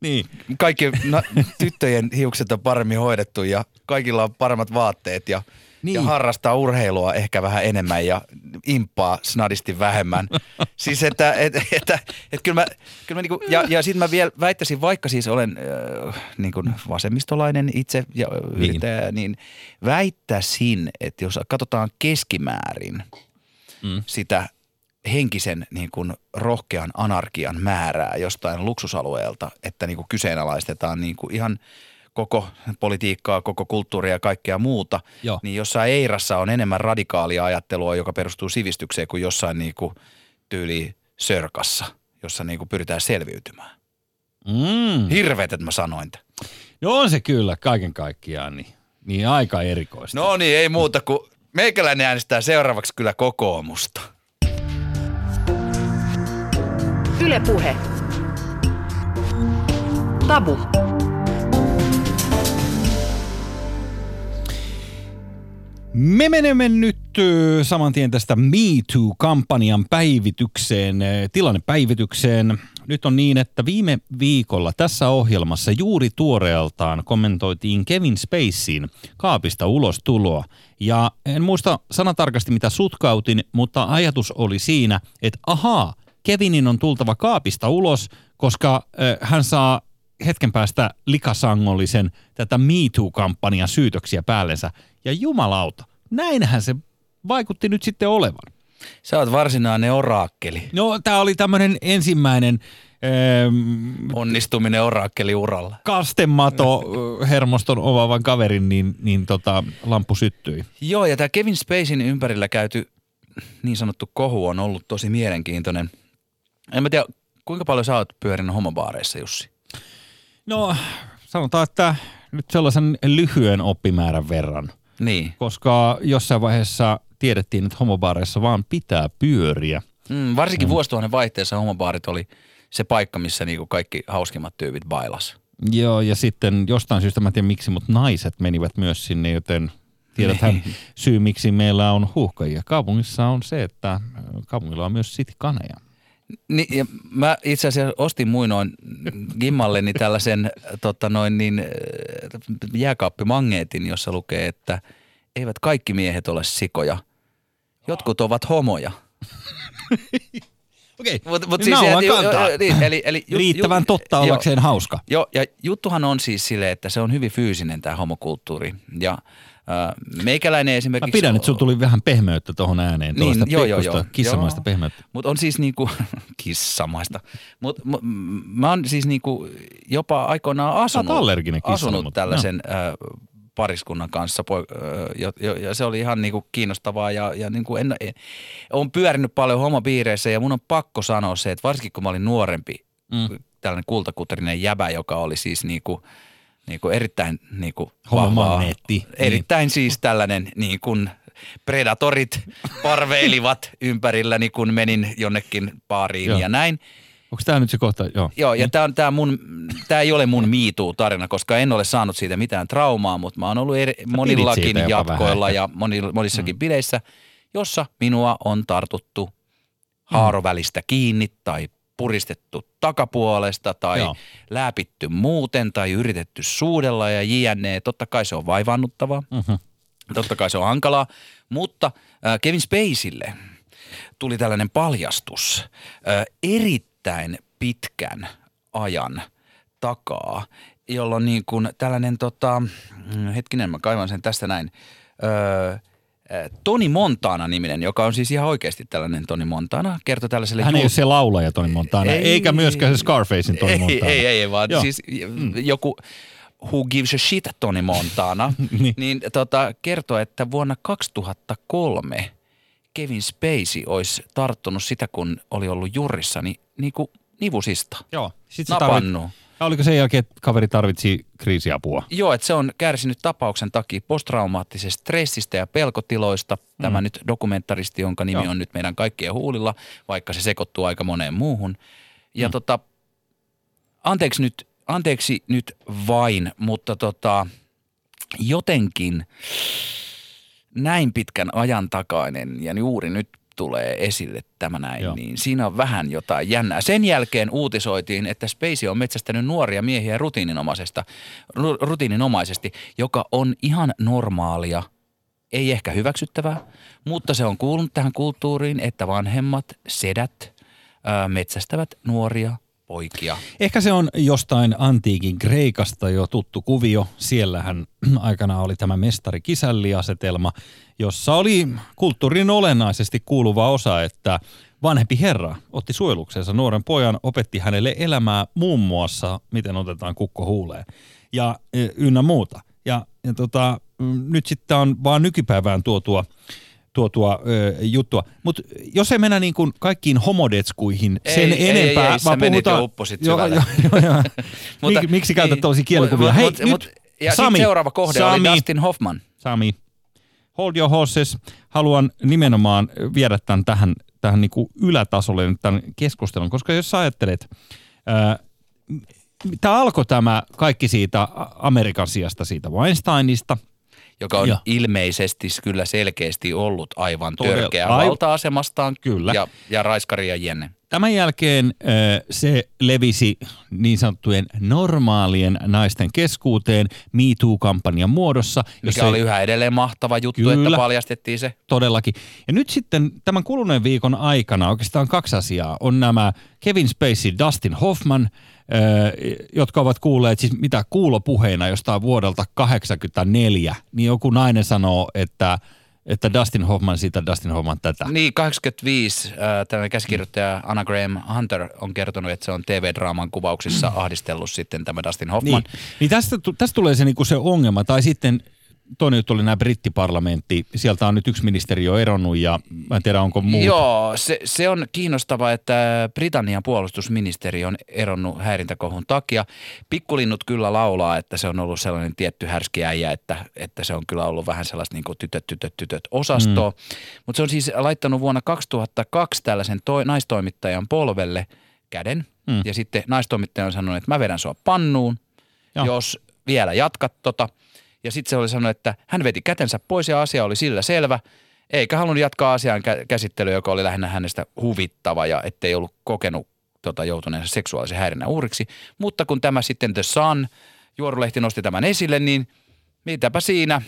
niin, kaikki na, tyttöjen hiukset on paremmin hoidettu ja kaikilla on paremmat vaatteet ja, Niin. ja harrastaa urheilua ehkä vähän enemmän ja imppaa snadisti vähemmän. siis että, et, että, että, että kyllä mä, kyllä mä niinku, ja, ja sitten mä vielä väittäisin, vaikka siis olen äh, niin kuin vasemmistolainen itse ja Niin. yrittäjä, niin väittäisin, että jos katsotaan keskimäärin Mm. sitä henkisen niin kuin rohkean anarkian määrää jostain luksusalueelta, että niin kuin kyseenalaistetaan niin kuin ihan koko politiikkaa, koko kulttuuria ja kaikkea muuta, Joo. niin jossain Eirassa on enemmän radikaalia ajattelua, joka perustuu sivistykseen kuin jossain niin kuin tyyli Sörkassa, jossa niin kuin pyritään selviytymään. Mm. Hirveet, että mä sanoin tämän. No on se kyllä kaiken kaikkiaan niin, niin aika erikoista. No niin, ei muuta kuin meikäläinen äänestää seuraavaksi kyllä kokoomusta. Yle Puhe. Tabu. Me menemme nyt saman tien tästä Me Too-kampanjan päivitykseen, tilannepäivitykseen. Nyt on niin, että viime viikolla tässä ohjelmassa juuri tuoreeltaan kommentoitiin Kevin Spacein kaapista ulos tuloa. Ja en muista sanatarkasti mitä sutkautin, mutta ajatus oli siinä, että ahaa, Kevinin on tultava kaapista ulos, koska hän saa hetken päästä likasangollisen tätä Me Too-kampanjan syytöksiä päällensä. Ja jumalauta, näinhän se vaikutti nyt sitten olevan. Sä oot varsinainen oraakkeli. No, tämä oli tämmöinen ensimmäinen ähm, Onnistuminen oraakkeli uralla. kastemato ö, hermoston omaavan kaverin, niin, niin tota, lamppu syttyi. Joo, ja tämä Kevin Spacein ympärillä käyty niin sanottu kohu on ollut tosi mielenkiintoinen. En mä tiedä, kuinka paljon sä oot pyörinyt homobaareissa, Jussi? No, sanotaan, että nyt sellaisen lyhyen oppimäärän verran, Niin. koska jossain vaiheessa tiedettiin, että homobaareissa vaan pitää pyöriä. Mm, varsinkin mm. vuosituhannen vaihteessa homobaarit oli se paikka, missä niinku kaikki hauskimmat tyypit bailas. Joo, ja sitten jostain syystä, mä en tiedä miksi, mutta naiset menivät myös sinne, joten tiedäthän Niin. syy, miksi meillä on huuhkajia. Kaupungissa on se, että kaupungilla on myös sitikaneja. Niin, ja mä itse asiassa ostin muinoin Gimmalleni tällaisen tota noin niin, äh, jääkaappimangeetin, jossa lukee, että eivät kaikki miehet ole sikoja. Jotkut ovat homoja. Okei, Mut, mut siis, ju- kantaa. ju- niin, eli, eli, ju- Riittävän ju- totta ollakseen hauska. Joo, ja juttuhan on siis silleen, että se on hyvin fyysinen tämä homokulttuuri. Ja äh, meikäläinen Mä esimerkiksi... pidän, että sulla tuli vähän pehmeyttä tuohon ääneen. Niin, joo, joo, joo. Kissamaista Joo. pehmeyttä. Mutta on siis niinku, kissamaista, mutta m- m- mä oon siis niinku jopa aikoinaan asunut, allerginen asunut mutta tällaisen äh, pariskunnan kanssa, poi- äh, jo, ja se oli ihan niinku kiinnostavaa ja, ja niinku en, en, olen pyörinyt paljon homopiireissä ja mun on pakko sanoa se, että varsinkin kun mä olin nuorempi, Mm. tällainen kultakuterinen jäbä, joka oli siis niinku, niinku erittäin niinku vahvaa, Homomagneetti. Niin. erittäin siis tällainen niin kuin predatorit parveilivat ympärilläni, kun menin jonnekin baariin Joo. ja näin. Onko tämä nyt se kohta? Joo. Joo, ja tämä, on, tää mun, tää ei ole mun miituu-tarina, koska en ole saanut siitä mitään traumaa, mutta mä oon ollut eri, monillakin jatkoilla vähän ja moni, monissakin mm. bileissä, jossa minua on tartuttu haarovälistä kiinni tai puristettu takapuolesta tai Joo. läpitty muuten tai yritetty suudella ja jne. Totta kai se on vaivannuttavaa. Mhm. Totta kai se on hankalaa, mutta äh, Kevin Spacelle tuli tällainen paljastus äh, erittäin pitkän ajan takaa, jolloin niin kuin tällainen tota, mm, hetkinen mä kaivan sen tästä näin, öö, äh, Toni Montana-niminen, joka on siis ihan oikeasti tällainen Toni Montana, kertoi tällaiselle Hän ei ole se laulaja Toni Montana, Ei. eikä myöskään se Scarfacein Toni ei, Montana. Ei, ei, ei, vaan Joo. siis mm. joku Who Gives a Shit Toni Montana, Niin. niin, tota, kertoi, että vuonna 2003 Kevin Spacey olisi tarttunut sitä, kun oli ollut jurissa, niin, niin kuin nivusista. Joo. Sitten se tarvit. Oliko sen jälkeen, että kaveri tarvitsi kriisiapua? Joo, että se on kärsinyt tapauksen takia posttraumaattisesta stressistä ja pelkotiloista. Tämä nyt dokumentaristi, jonka nimi Mm. Joo. on nyt meidän kaikkien huulilla, vaikka se sekoittuu aika moneen muuhun. Ja mm. tota, anteeksi nyt, anteeksi nyt vain, mutta tota, jotenkin näin pitkän ajan takainen ja juuri nyt tulee esille tämä näin, Joo. Niin siinä on vähän jotain jännää. Sen jälkeen uutisoitiin, että Spacey on metsästänyt nuoria miehiä rutiininomaisesta, ru- rutiininomaisesti, joka on ihan normaalia, ei ehkä hyväksyttävää, mutta se on kuulunut tähän kulttuuriin, että vanhemmat sedät metsästävät nuoria poikia. Ehkä se on jostain antiikin Kreikasta jo tuttu kuvio. Siellähän aikana oli tämä mestari-kisälli-asetelma, jossa oli kulttuurin olennaisesti kuuluva osa, että vanhempi herra otti suojelukseensa nuoren pojan, opetti hänelle elämää muun muassa, miten otetaan kukko huuleen ja e, ynnä muuta. Ja, ja tota, mm, nyt sitten on vaan nykypäivään tuotua tuotua ö, juttua. Mutta jos ei mennä niin kuin kaikkiin homodetskuihin Ei, sen ei, enempää, ei, ei, vaan puhutaan... jo syvälle. joo, joo, joo. Mutta- Mik, miksi käytät niin, kielikuvia? mut- Hei, mut- nyt mut- ja Sami, seuraava kohde Sami, oli Dustin Hoffman. Sami, hold your horses. Haluan nimenomaan viedä tämän tähän, tähän niin kuin ylätasolle nyt tämän keskustelun, koska jos sä ajattelet, tämä alkoi tämä kaikki siitä Amerikan sijasta, siitä Weinsteinista, joka on Joo. ilmeisesti kyllä selkeästi ollut aivan Todella- törkeä valta-asemastaan. Kyllä. Ja, ja raiskari ja jenne. Tämän jälkeen se levisi niin sanottujen normaalien naisten keskuuteen MeToo-kampanjan muodossa. Mikä jossa oli yhä edelleen mahtava juttu, Kyllä. että paljastettiin se. Todellakin. Ja nyt sitten tämän kuluneen viikon aikana oikeastaan kaksi asiaa. On nämä Kevin Spacey, Dustin Hoffman, jotka ovat kuulleet siis mitä kuulopuheina jostain vuodelta 84. Niin joku nainen sanoo, että, että Dustin Hoffman sitä, Dustin Hoffman tätä. Niin, 85 äh, tällainen käsikirjoittaja Anna Graham Hunter on kertonut, että se on TV-draaman kuvauksissa ahdistellut sitten tämä Dustin Hoffman. Niin, niin tästä, tästä tulee se, niinku se ongelma. Tai sitten toinen juttu oli nämä brittiparlamentti. Sieltä on nyt yksi ministeri jo eronnut ja mä en tiedä onko muut. Joo, se, se on kiinnostavaa, että Britannian puolustusministeri on eronnut häirintäkohun takia. Pikkulinnut kyllä laulaa, että se on ollut sellainen tietty härski äijä, että, että se on kyllä ollut vähän sellaista niin kuin tytöt, tytöt, tytöt osastoa. Mm. Mutta se on siis laittanut vuonna 2002 tällaisen toi, naistoimittajan polvelle käden. Mm. Ja sitten naistoimittaja on sanonut, että mä vedän sua pannuun, Joo. jos vielä jatkat tota. Ja sitten se oli sanonut, että hän veti kätensä pois ja asia oli sillä selvä. Eikä halunnut jatkaa asian kä- käsittelyä, joka oli lähinnä hänestä huvittava ja ettei ollut kokenut tota, joutuneensa seksuaalisen häirinnän uhriksi. Mutta kun tämä sitten The Sun, juorulehti nosti tämän esille, niin mitäpä siinä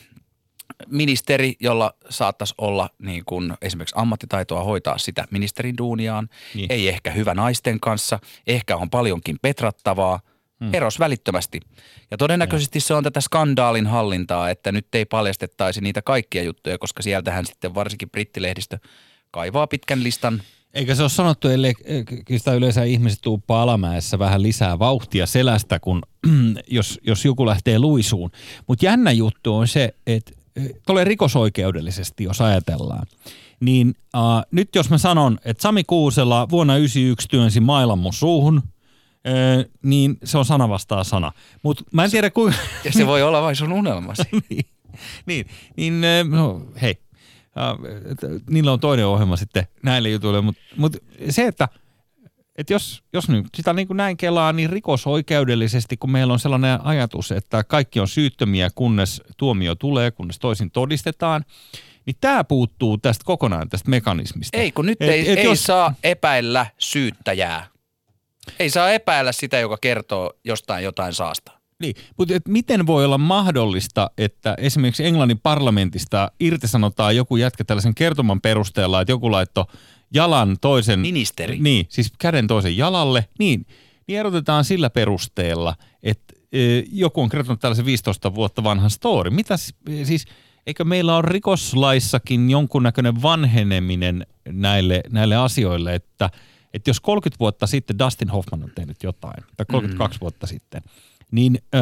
ministeri, jolla saattaisi olla niin kuin esimerkiksi ammattitaitoa hoitaa sitä ministerin duuniaan, niin. ei ehkä hyvä naisten kanssa, ehkä on paljonkin petrattavaa, hmm. eros välittömästi. Ja todennäköisesti se on tätä skandaalin hallintaa, että nyt ei paljastettaisi niitä kaikkia juttuja, koska sieltähän sitten varsinkin brittilehdistö kaivaa pitkän listan Eikä se ole sanottu, ellei kyllä sitä yleensä ihmiset tuuppaa alamäessä vähän lisää vauhtia selästä, kun jos, jos joku lähtee luisuun. Mutta jännä juttu on se, että tulee rikosoikeudellisesti, jos ajatellaan, niin äh, nyt jos mä sanon, että Sami Kuusela vuonna 1991 työnsi mailan mun suuhun, äh, niin se on sana vastaa sana. Mutta mä en tiedä kuinka... ja se voi olla vain sun unelmasi. niin, niin, niin no, hei, niillä on toinen ohjelma sitten näille jutuille, mutta mut se, että et jos, jos nyt sitä niin kuin näin kelaa, niin rikosoikeudellisesti, kun meillä on sellainen ajatus, että kaikki on syyttömiä, kunnes tuomio tulee, kunnes toisin todistetaan, niin tämä puuttuu tästä kokonaan tästä mekanismista. Ei, kun nyt Et- ei, et ei jos- saa epäillä syyttäjää. Ei saa epäillä sitä, joka kertoo jostain jotain saasta. Niin, mutta et miten voi olla mahdollista, että esimerkiksi Englannin parlamentista irtisanotaan joku jätkä tällaisen kertoman perusteella, että joku laittoi jalan toisen... Ministeri. Niin, siis käden toisen jalalle. Niin, niin erotetaan sillä perusteella, että e, joku on kertonut tällaisen 15 vuotta vanhan story. Mitä s- siis, eikö meillä ole rikoslaissakin jonkunnäköinen vanheneminen näille, näille asioille, että, että jos 30 vuotta sitten Dustin Hoffman on tehnyt jotain, tai 32 mm. vuotta sitten, niin ö,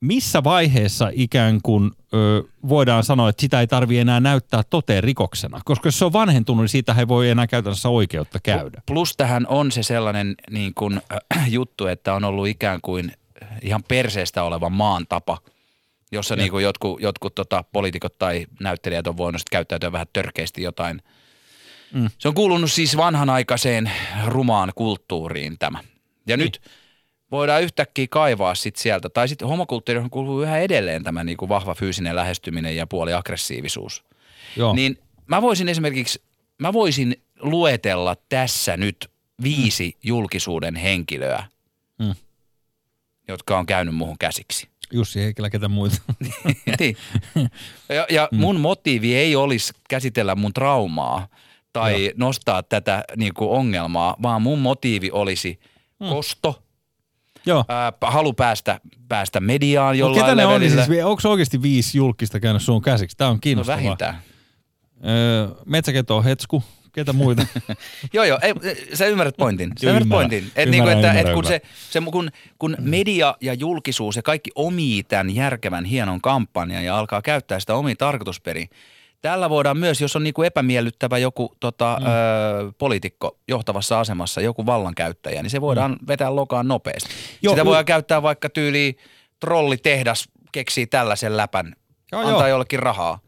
missä vaiheessa ikään kuin ö, voidaan sanoa, että sitä ei tarvi enää näyttää toteen rikoksena? Koska jos se on vanhentunut, niin siitä ei voi enää käytännössä oikeutta käydä. Plus tähän on se sellainen niin kuin, äh, juttu, että on ollut ikään kuin ihan perseestä oleva maan tapa, jossa niin kuin jotkut, jotkut tota, poliitikot tai näyttelijät on voinut käyttäytyä vähän törkeästi jotain. Mm. Se on kuulunut siis vanhanaikaiseen rumaan kulttuuriin tämä. Ja Niin. nyt voidaan yhtäkkiä kaivaa sit sieltä, tai sitten homokulttuuriin kuuluu yhä edelleen tämä niin kuin vahva fyysinen lähestyminen ja puoli aggressiivisuus. Joo. Niin mä voisin esimerkiksi, mä voisin luetella tässä nyt viisi julkisuuden henkilöä, Mm. jotka on käynyt muuhun käsiksi. Jussi Heikkilä, ketä muita. niin. Ja, ja mun motiivi ei olisi käsitellä mun traumaa tai Joo. nostaa tätä niin kuin ongelmaa, vaan mun motiivi olisi kosto, Joo. ää, halu päästä, päästä mediaan No, jollain ketä ne on, niin levelillä. siis, onko oikeasti viisi julkista käynyt suun käsiksi? Tämä on no kiinnostavaa. vähintään. Öö, Metsäketo Hetsku, ketä muita? Joo, joo, ei, sä ymmärrät pointin. Sä ymmärrät pointin. Et Ymmärrän, niinku, että, ymmärrän, et kun, se, se, kun, kun media ja julkisuus ja kaikki omii tämän järkevän hienon kampanjan ja alkaa käyttää sitä omiin tarkoitusperiin, Tällä voidaan myös, jos on niinku epämiellyttävä joku tota, mm. ö, poliitikko johtavassa asemassa, joku vallankäyttäjä, niin se voidaan mm. vetää lokaan nopeasti. Joo, Sitä voidaan käyttää vaikka tyyli trollitehdas keksii tällaisen läpän, Joo, antaa joo. jollekin rahaa.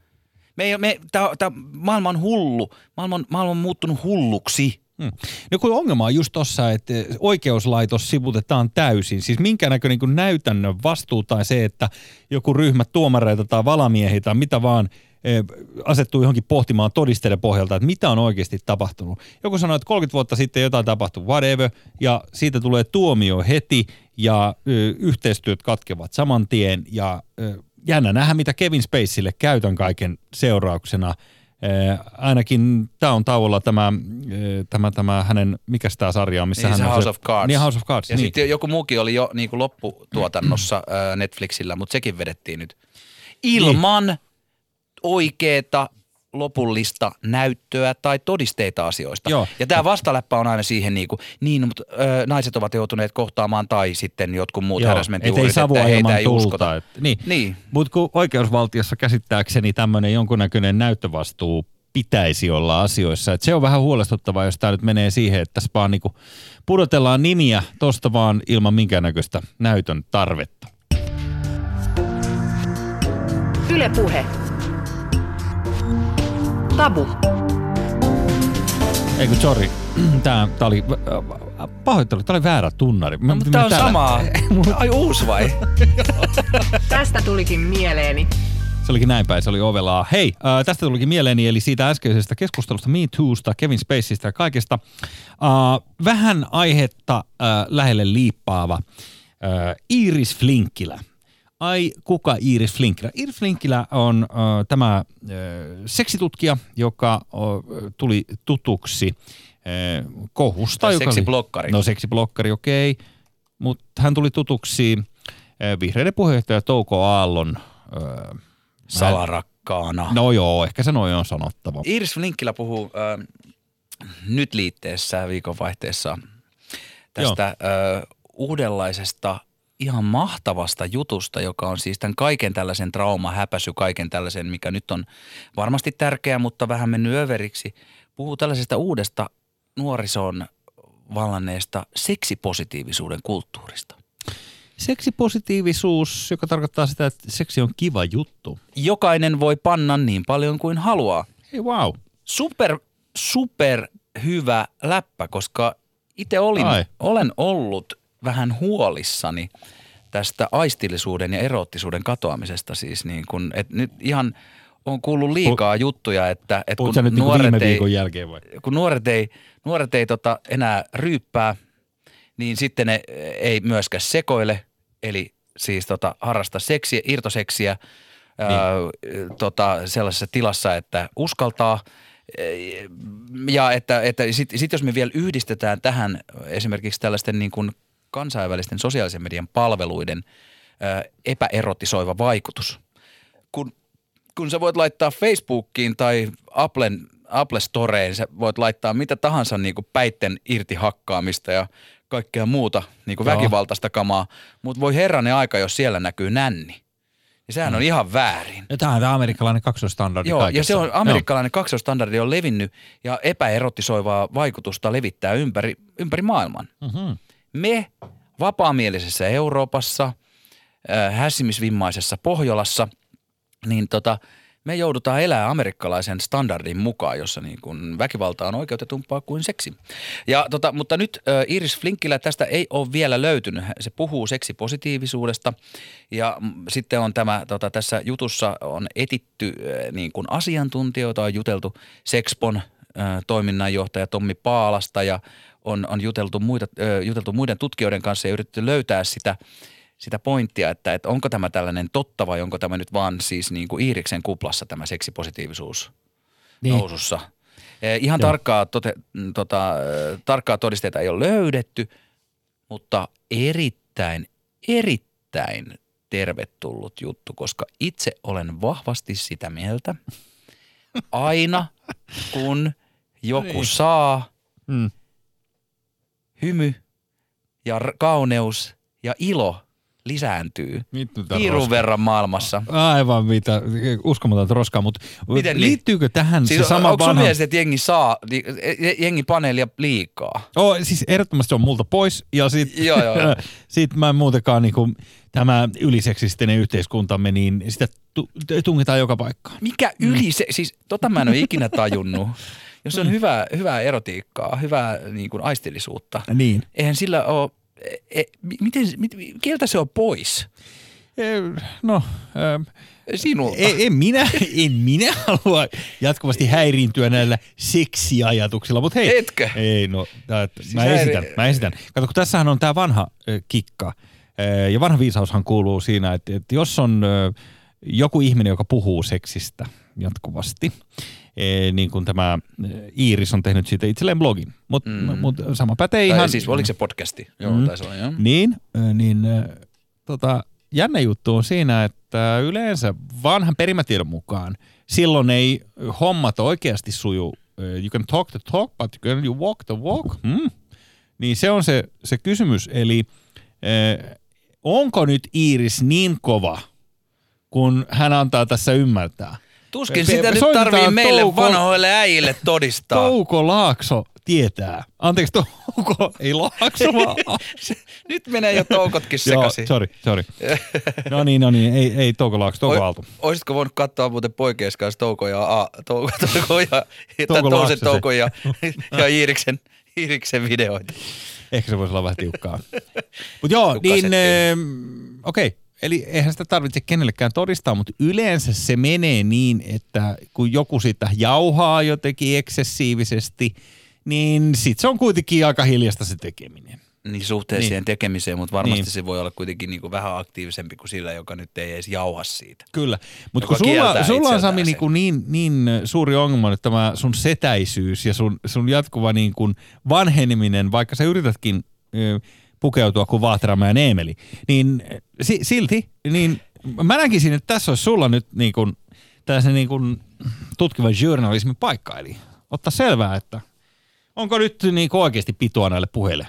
Me, ei- me, tää, tää, maailma on hullu, maailma on, maailma on muuttunut hulluksi. Hmm. No kun ongelma on just tossa, että oikeuslaitos sivutetaan täysin. Siis minkä näköinen niin näytännön vastuu tai se, että joku ryhmä tuomareita tai valamiehiä tai mitä vaan asettuu johonkin pohtimaan todisteiden pohjalta, että mitä on oikeasti tapahtunut. Joku sanoo, että 30 vuotta sitten jotain tapahtui, whatever, ja siitä tulee tuomio heti ja ö, yhteistyöt katkevat saman tien ja ö, jännä nähdä, mitä Kevin Spacelle käytön kaiken seurauksena – Eh, ainakin tämä on tauolla tämä, eh, tämä, tämä hänen, mikä tämä sarja on, missä Niin hän se on House of Cards. Niin House of Cards, Ja niin. sitten joku muukin oli jo niin kuin lopputuotannossa ö, Netflixillä, mutta sekin vedettiin nyt ilman Niin. Oikeeta lopullista näyttöä tai todisteita asioista. Joo. Ja tämä vastaläppä on aina siihen niin kuin, niin, mutta ö, naiset ovat joutuneet kohtaamaan tai sitten jotkut muut et ei savua heitä ilman ei tulta. uskota. Et, niin. Niin. Mutta kun oikeusvaltiossa käsittääkseni tämmöinen jonkunnäköinen näyttövastuu pitäisi olla asioissa. Et se on vähän huolestuttavaa, jos tämä nyt menee siihen, että tässä vaan niinku pudotellaan nimiä tosta vaan ilman minkäännäköistä näytön tarvetta. Yle Tabu. Eikö, sorry, tää, tää oli, äh, pahoittelu, tää oli väärä tunnari. No, mutta tämä on täällä- samaa. Ai uusi vai? Tästä tulikin mieleeni. Se olikin näin päin, se oli ovelaa. Hei, äh, tästä tulikin mieleeni, eli siitä äskeisestä keskustelusta Me Toosta, Kevin Spaceystä ja kaikesta. Äh, vähän aihetta äh, lähelle liippaava äh, Iris Flinkkilä. Ai, kuka Iris Flinkkilä? Iris Flinkkilä on äh, tämä äh, seksitutkija, joka äh, tuli tutuksi äh, kohusta. Tai joka oli- seksiblokkari. No seksiblokkari, okei. Mutta hän tuli tutuksi äh, vihreiden puheenjohtaja Touko Aallon äh, Salarakkaana. No joo, ehkä se noin on sanottava. Iris Flinkkilä puhuu ö, nyt liitteessä viikonvaihteessa tästä ö, uudenlaisesta ihan mahtavasta jutusta, joka on siis tämän kaiken tällaisen trauma, häpäsy, kaiken tällaisen, mikä nyt on varmasti tärkeä, mutta vähän mennyt överiksi. Puhuu tällaisesta uudesta nuorison vallanneesta seksipositiivisuuden kulttuurista. Seksipositiivisuus, joka tarkoittaa sitä, että seksi on kiva juttu. Jokainen voi panna niin paljon kuin haluaa. Hei wow. super, super hyvä läppä, koska itse olin, Ai. olen ollut vähän huolissani tästä aistillisuuden ja eroottisuuden katoamisesta. Siis niin kun, et nyt ihan on kuullut liikaa juttuja, että, sä kun nyt niinku nuoret viime ei, jälkeen vai? kun nuoret ei, nuoret ei tota enää ryyppää, niin sitten ne ei myöskään sekoile, eli siis tota, harrasta seksiä, irtoseksiä niin. ää, tota, sellaisessa tilassa, että uskaltaa. Ja että, että sitten sit jos me vielä yhdistetään tähän esimerkiksi tällaisten niin kuin kansainvälisten sosiaalisen median palveluiden ää, epäerotisoiva vaikutus. Kun, kun sä voit laittaa Facebookiin tai Applen, Apple Storeen, sä voit laittaa mitä tahansa niin kuin päitten irti hakkaamista ja kaikkea muuta niin kuin Joo. väkivaltaista kamaa, mutta voi herranen aika, jos siellä näkyy nänni. Ja sehän on ihan väärin. Ja tämä on tämä amerikkalainen kaksoistandardi Joo, ja kaikessa. se on amerikkalainen kaksoistandardi on levinnyt ja epäerotisoivaa vaikutusta levittää ympäri, ympäri maailman. Mm-hmm. Me vapaamielisessä Euroopassa, hässimisvimmaisessa Pohjolassa, niin tota, me joudutaan elää amerikkalaisen standardin mukaan, jossa niin kun väkivalta on oikeutetumpaa kuin seksi. Ja tota, mutta nyt äh, Iris Flinkkilä tästä ei ole vielä löytynyt. Se puhuu seksipositiivisuudesta ja mm, sitten on tämä, tota, tässä jutussa on etitty äh, niin kuin asiantuntijoita, on juteltu Sexpon toiminnanjohtaja Tommi Paalasta ja on, on juteltu, muita, juteltu muiden tutkijoiden kanssa ja yritetty löytää sitä, sitä pointtia, että, että onko tämä tällainen totta vai onko tämä nyt vaan siis niin kuin Iiriksen kuplassa tämä seksipositiivisuus Niin. nousussa. Eh, Ihan Joo. tarkkaa, tote, mm, tota, tarkkaa todisteita ei ole löydetty, mutta erittäin, erittäin tervetullut juttu, koska itse olen vahvasti sitä mieltä, aina kun joku Niin. saa, Mm. Hymy ja kauneus ja ilo lisääntyy. Piirun verran maailmassa. Aivan mitä, uskomatonta roskaa, mutta Miten niin? liittyykö tähän Siis se sama onko vanha... mielestä, että jengi saa, li- e- jengi paneelia liikaa? Oh, siis ehdottomasti se on multa pois ja sit, Joo, joo. sit mä en muutenkaan niinku, tämä yliseksistinen yhteiskuntamme, niin sitä tu- tungetaan joka paikkaan. Mikä yli se, siis tota mä en ole ikinä tajunnut. Jos on hyvää, hyvää erotiikkaa, hyvää niin kuin aistillisuutta, Niin. eihän sillä ole, e, e, miten, mit, keltä se on pois? Eh, No, ähm, Sinulta. en, en, minä, en minä halua jatkuvasti häiriintyä näillä seksiajatuksilla, mutta hei. Etkö? Ei, no, tää, Siis mä häiri- esitän, mä esitän. Kato, kun tässähän on tämä vanha ö, kikka, ja vanha viisaushan kuuluu siinä, että, että jos on joku ihminen, joka puhuu seksistä jatkuvasti, e, niin kuin tämä ö, Iiris on tehnyt siitä itselleen blogin, mutta mm. mut sama pätee Tai ihan... siis oliko se podcasti? Joo, Mm. taisi olla, joo. Niin, ö, niin tota, jännä juttu on siinä, että yleensä vanhan perimätiedon mukaan silloin ei hommat oikeasti suju. You can talk the talk, but can you walk the walk? Hmm? Niin se on se, se kysymys. Eli onko nyt Iiris niin kova, kun hän antaa tässä ymmärtää? Tuskin Pe- sitä nyt soitetaan tarvii meille Touko- vanhoille äijille todistaa. Touko Laakso tietää. Anteeksi, Touko, ei Laakso vaan. Nyt menee jo toukotkin Joo, sekaisin. sorry, sorry. No niin, no niin, ei, ei Touko Laakso, Touko Aalto. Olisitko voinut katsoa muuten poikien kanssa Touko ja, A, Touko, Touko ja, Touko Laaksosen. Touko ja, ja Iiriksen, Iiriksen videoita. Ehkä se voisi olla vähän tiukkaa. Mutta joo, Kuka niin okei. Okay. Eli eihän sitä tarvitse kenellekään todistaa, mutta yleensä se menee niin, että kun joku sitä jauhaa jotenkin eksessiivisesti, niin sit se on kuitenkin aika hiljasta se tekeminen. Niin suhteeseen Niin. tekemiseen, mutta varmasti Niin. se voi olla kuitenkin niin kuin vähän aktiivisempi kuin sillä, joka nyt ei edes jauha siitä. Kyllä, mutta kun sulla, sulla on Sami niin, kuin niin, niin suuri ongelma nyt tämä sun setäisyys ja sun, sun jatkuva niin kuin vanheneminen, vaikka sä yritätkin pukeutua kuin Vaatramäen Eemeli, niin si, silti, niin mä näkisin, että tässä olisi sulla nyt niin kuin, tällaisen niin kuin tutkivan journalismin paikka, eli ottaa selvää, että onko nyt niin kuin oikeasti pitoa näille puheille.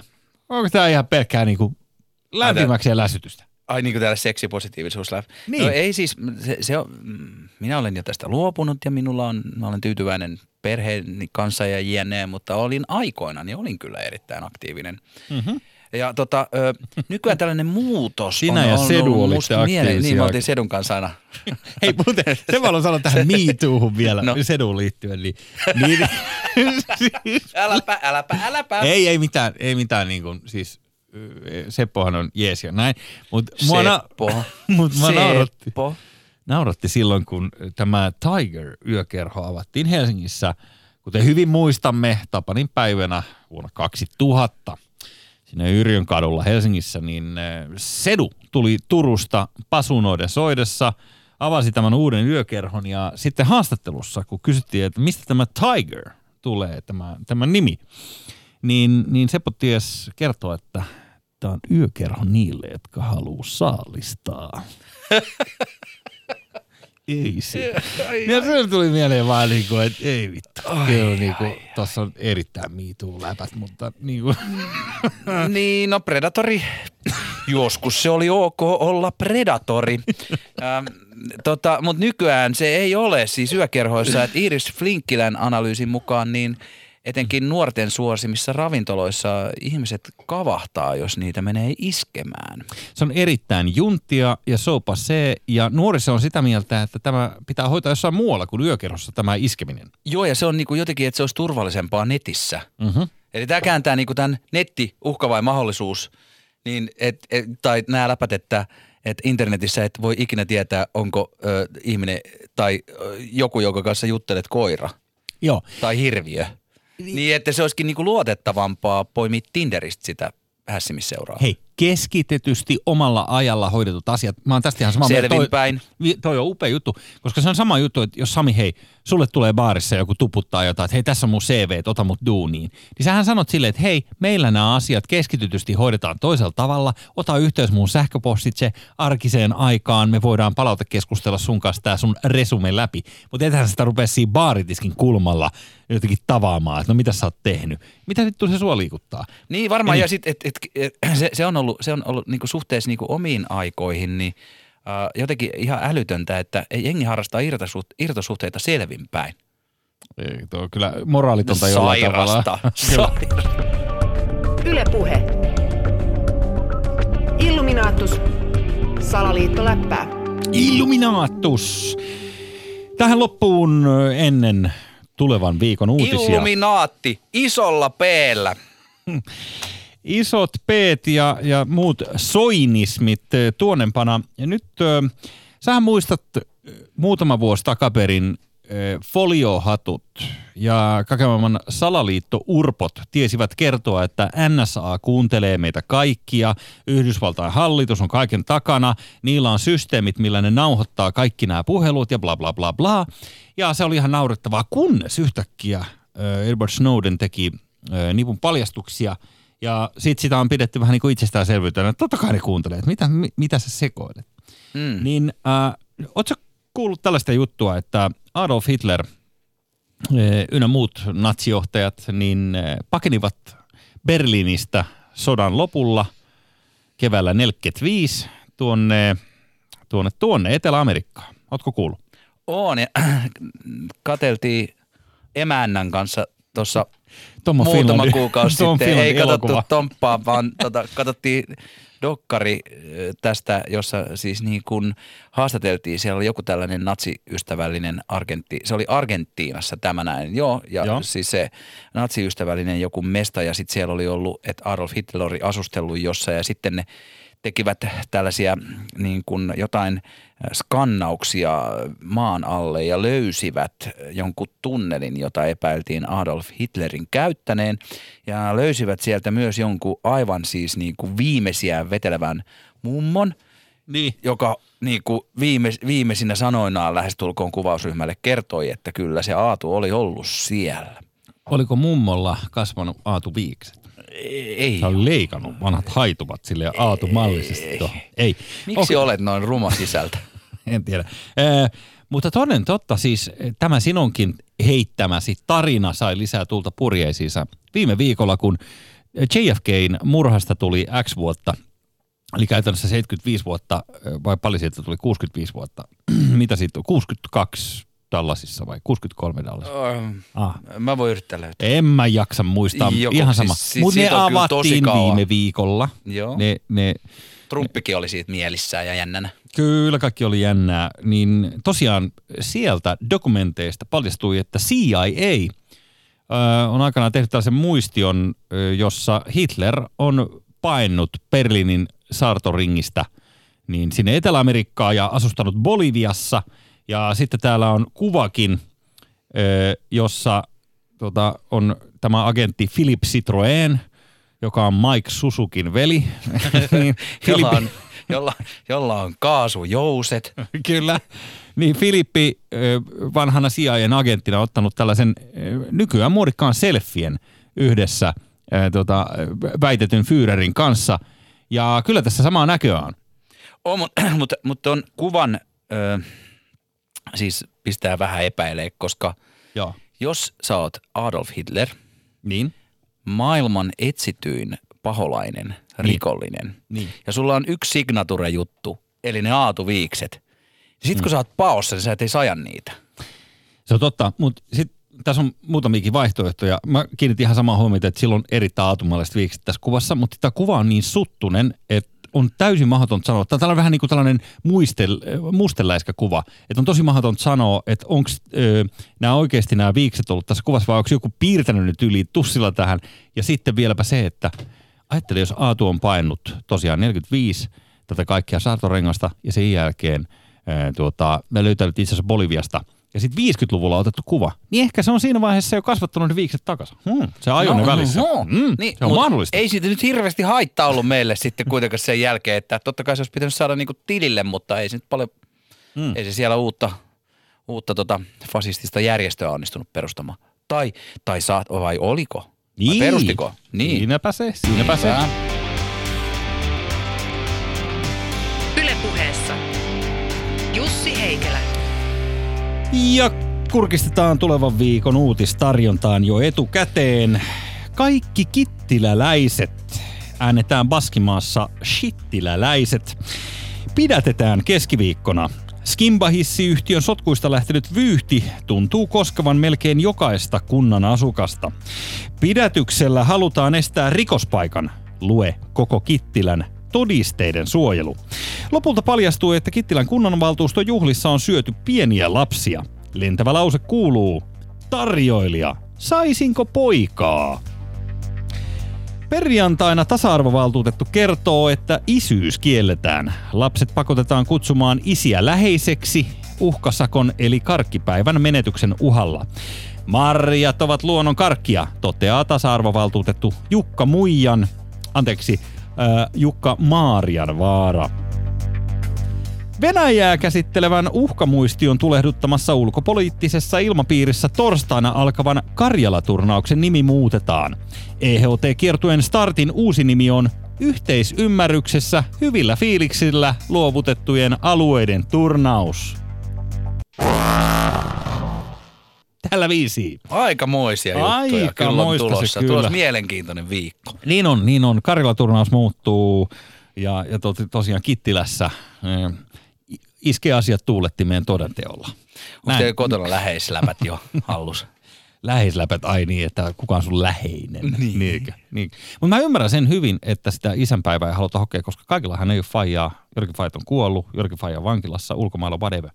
Onko tämä ihan pelkkää niin kuin lämpimäksi ja läsytystä? Ai niin kuin täällä seksipositiivisuusläp. Niin. No ei siis, se, se on, mm, minä olen jo tästä luopunut ja minulla on, mä olen tyytyväinen perheeni kanssa ja jne, mutta olin aikoina, niin olin kyllä erittäin aktiivinen. Mm-hmm. Ja tota, ö, nykyään tällainen muutos Sinä on ja ollut Sedu olitte mieleen- Niin, me aika- oltiin Sedun kanssa aina. Hei muuten, se mä haluan sanoa tähän Me Toohun vielä, no. Seduun liittyen. Niin, niin, Äläpä, äläpä, äläpä. ei, ei mitään, ei mitään niin kuin, siis Seppohan on jees ja näin, mutta mua, na, Seppo. mut mua nauratti, Seppo. nauratti silloin, kun tämä Tiger-yökerho avattiin Helsingissä, kuten hyvin muistamme, Tapanin päivänä vuonna 2000 siinä Yrjön kadulla Helsingissä, niin äh, Sedu tuli Turusta pasunoiden soidessa, avasi tämän uuden yökerhon ja sitten haastattelussa, kun kysyttiin, että mistä tämä Tiger tulee, tämä, tämä nimi, niin, niin Seppo ties kertoa, että tämä on yökerho niille, jotka haluaa saalistaa. ei se. Ja se tuli mieleen vaan niin kuin, että ei vittu. Kyllä niin kuin, tossa on erittäin miituu läpät, mutta niin kuin, Niin, no Predatori. Joskus se oli ok olla Predatori. Ähm, tota, Mutta nykyään se ei ole siis yökerhoissa. Että Iris Flinkkilän analyysin mukaan niin etenkin nuorten suosimissa ravintoloissa ihmiset kavahtaa, jos niitä menee iskemään. se on erittäin juntia ja sopa se, ja nuoriso on sitä mieltä, että tämä pitää hoitaa jossain muualla kuin yökerhossa tämä iskeminen. Joo, ja se on niinku jotenkin, että se olisi turvallisempaa netissä. Mm-hmm. Eli tämä kääntää niinku tämän netti uhka vai mahdollisuus, niin et, et, tai nämä läpät, että et internetissä et voi ikinä tietää, onko ö, ihminen tai ö, joku, jonka kanssa juttelet koira Joo. tai hirviö. Niin, että se olisikin niinku luotettavampaa poimia Tinderistä sitä hässimisseuraa. Hei, keskitetysti omalla ajalla hoidetut asiat. Mä oon tästä ihan samaa mieltä. Toi- Toi on upea juttu, koska se on sama juttu, että jos Sami, hei, sulle tulee baarissa joku tuputtaa jotain, että hei, tässä on mun CV, että ota mut duuniin. Niin sähän sanot silleen, että hei, meillä nämä asiat keskitytysti hoidetaan toisella tavalla, ota yhteys mun sähköpostitse arkiseen aikaan, me voidaan palautekeskustella sun kanssa tää sun resume läpi. Mutta ethän sitä rupea siinä baaritiskin kulmalla jotenkin tavaamaan, että no mitä sä oot tehnyt. Mitä vittu se sua liikuttaa? Niin varmaan, Eli- ja sit, et, et, et, se, se on ollut, se on ollut niinku suhteessa niinku omiin aikoihin, niin äh, jotenkin ihan älytöntä, että ei jengi harrastaa irtosuht, irtosuhteita selvinpäin. Ei, tuo on kyllä moraalitonta jollain tavalla. Sairasta. Yle Puhe. Illuminaattus. Salaliitto läppää. Illuminatus! Tähän loppuun ennen tulevan viikon uutisia. Illuminaatti isolla peellä. Isot peet ja, ja muut soinismit eh, tuonnempana. Ja nyt ö, sähän muistat ö, muutama vuosi takaperin foliohatut ja kaiken maailman salaliitto-urpot tiesivät kertoa, että NSA kuuntelee meitä kaikkia, Yhdysvaltain hallitus on kaiken takana, niillä on systeemit, millä ne nauhoittaa kaikki nämä puhelut ja bla bla bla bla. Ja se oli ihan naurettavaa, kunnes yhtäkkiä Edward Snowden teki nipun paljastuksia ja sit sitä on pidetty vähän niin kuin itsestäänselvyytenä, että totta kai ne kuuntelee, että mitä, mi, mitä sä sekoilet. Mm. Niin äh, ootko kuullut tällaista juttua, että Adolf Hitler eh, ynnä muut natsijohtajat niin eh, pakenivat Berliinistä sodan lopulla keväällä 45 tuonne, tuonne, tuonne Etelä-Amerikkaan. Ootko kuullut? On, ja kateltiin emännän kanssa tuossa Tommo muutama Finlandi- kuukausi Tom sitten. Finlandi Ei katsottu elokuva. Tomppaa, vaan tota, katsottiin dokkari tästä, jossa siis niin kuin haastateltiin, siellä oli joku tällainen natsiystävällinen Argentti, se oli Argentiinassa tämä näin, joo, ja joo. siis se natsiystävällinen joku mesta ja sitten siellä oli ollut, että Adolf Hitler oli asustellut jossain ja sitten ne tekivät tällaisia niin kuin jotain skannauksia maan alle ja löysivät jonkun tunnelin, jota epäiltiin Adolf Hitlerin käyttäneen. Ja löysivät sieltä myös jonkun aivan siis niin kuin viimeisiä vetelevän mummon, Niin. joka niin kuin viime, viimeisinä sanoinaan lähestulkoon kuvausryhmälle kertoi, että kyllä se Aatu oli ollut siellä. Oliko mummolla kasvanut Aatu Viikset? Ei. Sä on leikannut vanhat haituvat sille Aatu-mallisesti. tuohon. Ei. Miksi Okei. olet noin ruma sisältä? En tiedä. Ee, mutta toden totta siis tämä sinunkin heittämäsi tarina sai lisää tulta purjeisiinsa. Viime viikolla, kun JFKin murhasta tuli X vuotta, eli käytännössä 75 vuotta, vai paljon siitä tuli 65 vuotta, mitä siitä on, 62 Dallasissa vai 63 Dallasissa? Öö, Ah. Mä voin yrittää löytää. En mä jaksa muistaa, Joku, ihan siis sama. si- Mutta ne avattiin viime viikolla. Joo. Ne, ne, Trumppikin oli siitä mielissään ja jännänä. Kyllä, kaikki oli jännää. Niin tosiaan sieltä dokumenteista paljastui, että CIA ö, on aikanaan tehnyt tällaisen muistion, ö, jossa Hitler on paennut Berliinin saartoringistä niin sinne Etelä-Amerikkaan ja asustanut Boliviassa. Ja sitten täällä on kuvakin, jossa tota, on tämä agentti Philip Citroën, joka on Mike Susukin veli. niin, Jolla on, jolla, jolla on kaasujouset. Kyllä. Niin Filippi vanhana CIAn agenttina on ottanut tällaisen nykyään muodikkaan selfien yhdessä tota, väitetyn Führerin kanssa. Ja kyllä tässä samaa näköä on. On, mutta mut, mut on kuvan ö, siis pistää vähän epäilee, koska Joo. jos sä oot Adolf Hitler, Niin? maailman etsityin paholainen, rikollinen, Niin. ja sulla on yksi signature-juttu, eli ne aatuviikset, niin sit kun sä oot paossa, niin sä et ei saja niitä. Se on totta, mutta sitten tässä on muutamiakin vaihtoehtoja. Mä kiinnitin ihan samaa huomiota, että silloin erittäin aatumalliset viikset tässä kuvassa, mutta tämä kuva on niin suttunen, että on täysin mahdotonta sanoa. Tämä on vähän niin kuin tällainen muistel, musteläiskä kuva. Että on tosi mahdotonta sanoa, että onko nämä oikeasti nämä viikset ollut tässä kuvassa vai onko joku piirtänyt nyt yli tussilla tähän. Ja sitten vieläpä se, että ajattele, jos Aatu on painut tosiaan 45 tätä kaikkea saartorengasta ja sen jälkeen ää, tuota, mä löytänyt itse asiassa Boliviasta ja sitten 50-luvulla otettu kuva, niin ehkä se on siinä vaiheessa jo kasvattanut ne viikset takaisin. Hmm, se ajoi ne välissä. no, Hmm, niin, se on mahdollista. Ei siitä nyt hirveästi haittaa ollut meille sitten kuitenkaan sen jälkeen, että totta kai se olisi pitänyt saada niinku tilille, mutta ei se nyt paljon, Hmm. ei se siellä uutta, uutta tota fasistista järjestöä onnistunut perustamaan. Tai, tai saat, vai oliko? Vai Niin. perustiko? Niin. Siinäpä se, siinäpä se. Hyvä. Yle puheessa. Jussi Heikelä. Ja kurkistetaan tulevan viikon uutistarjontaan jo etukäteen. Kaikki kittiläläiset äänetään Baskimaassa shittiläläiset. Pidätetään keskiviikkona. Skimba-hissiyhtiön sotkuista lähtenyt vyyhti tuntuu koskevan melkein jokaista kunnan asukasta. Pidätyksellä halutaan estää rikospaikan, lue koko Kittilän todisteiden suojelu. Lopulta paljastui, että Kittilän kunnanvaltuuston juhlissa on syöty pieniä lapsia. Lentävä lause kuuluu, tarjoilija, saisinko poikaa? Perjantaina tasa-arvovaltuutettu kertoo, että isyys kielletään. Lapset pakotetaan kutsumaan isiä läheiseksi uhkasakon eli karkkipäivän menetyksen uhalla. Marjat ovat luonnon karkkia, toteaa tasa-arvovaltuutettu Jukka Muijan, anteeksi, Jukka Maarian vaara. Venäjää käsittelevän uhkamuistion tulehduttamassa ulkopoliittisessa ilmapiirissä torstaina alkavan Karjala-turnauksen nimi muutetaan. EHT-kiertuen startin uusi nimi on Yhteisymmärryksessä hyvillä fiiliksillä luovutettujen alueiden turnaus. Tällä viisi. Aikamoisia juttuja Aikamoista kyllä on se tulossa. kyllä. Tulossa mielenkiintoinen viikko. Niin on, niin on. Karjala-turnaus muuttuu ja, ja to, tosiaan Kittilässä eh, iskee asiat tuulettimeen todenteolla. Onko teillä kotona läheisläpät jo hallus? Läheisläpät, ai niin, että kuka on sun läheinen. Niin. Niinkö? Niin. Mutta mä ymmärrän sen hyvin, että sitä isänpäivää ei haluta hokea, koska kaikillahan ei ole faijaa. Jyrki Fajat on kuollut, Jyrki Faija on vankilassa, ulkomailla whatever.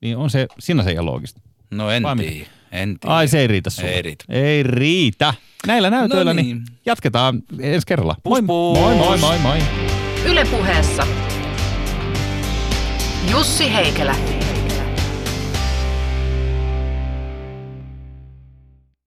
Niin on se, siinä se ei ole loogista. No en tiedä. En tiedä. Ai se ei riitä sulle. Ei riitä. Ei riitä. Näillä näytöillä No niin. niin. jatketaan ensi kerralla. Pus pus. moi, moi, moi, moi. Yle puheessa. Jussi Heikelä.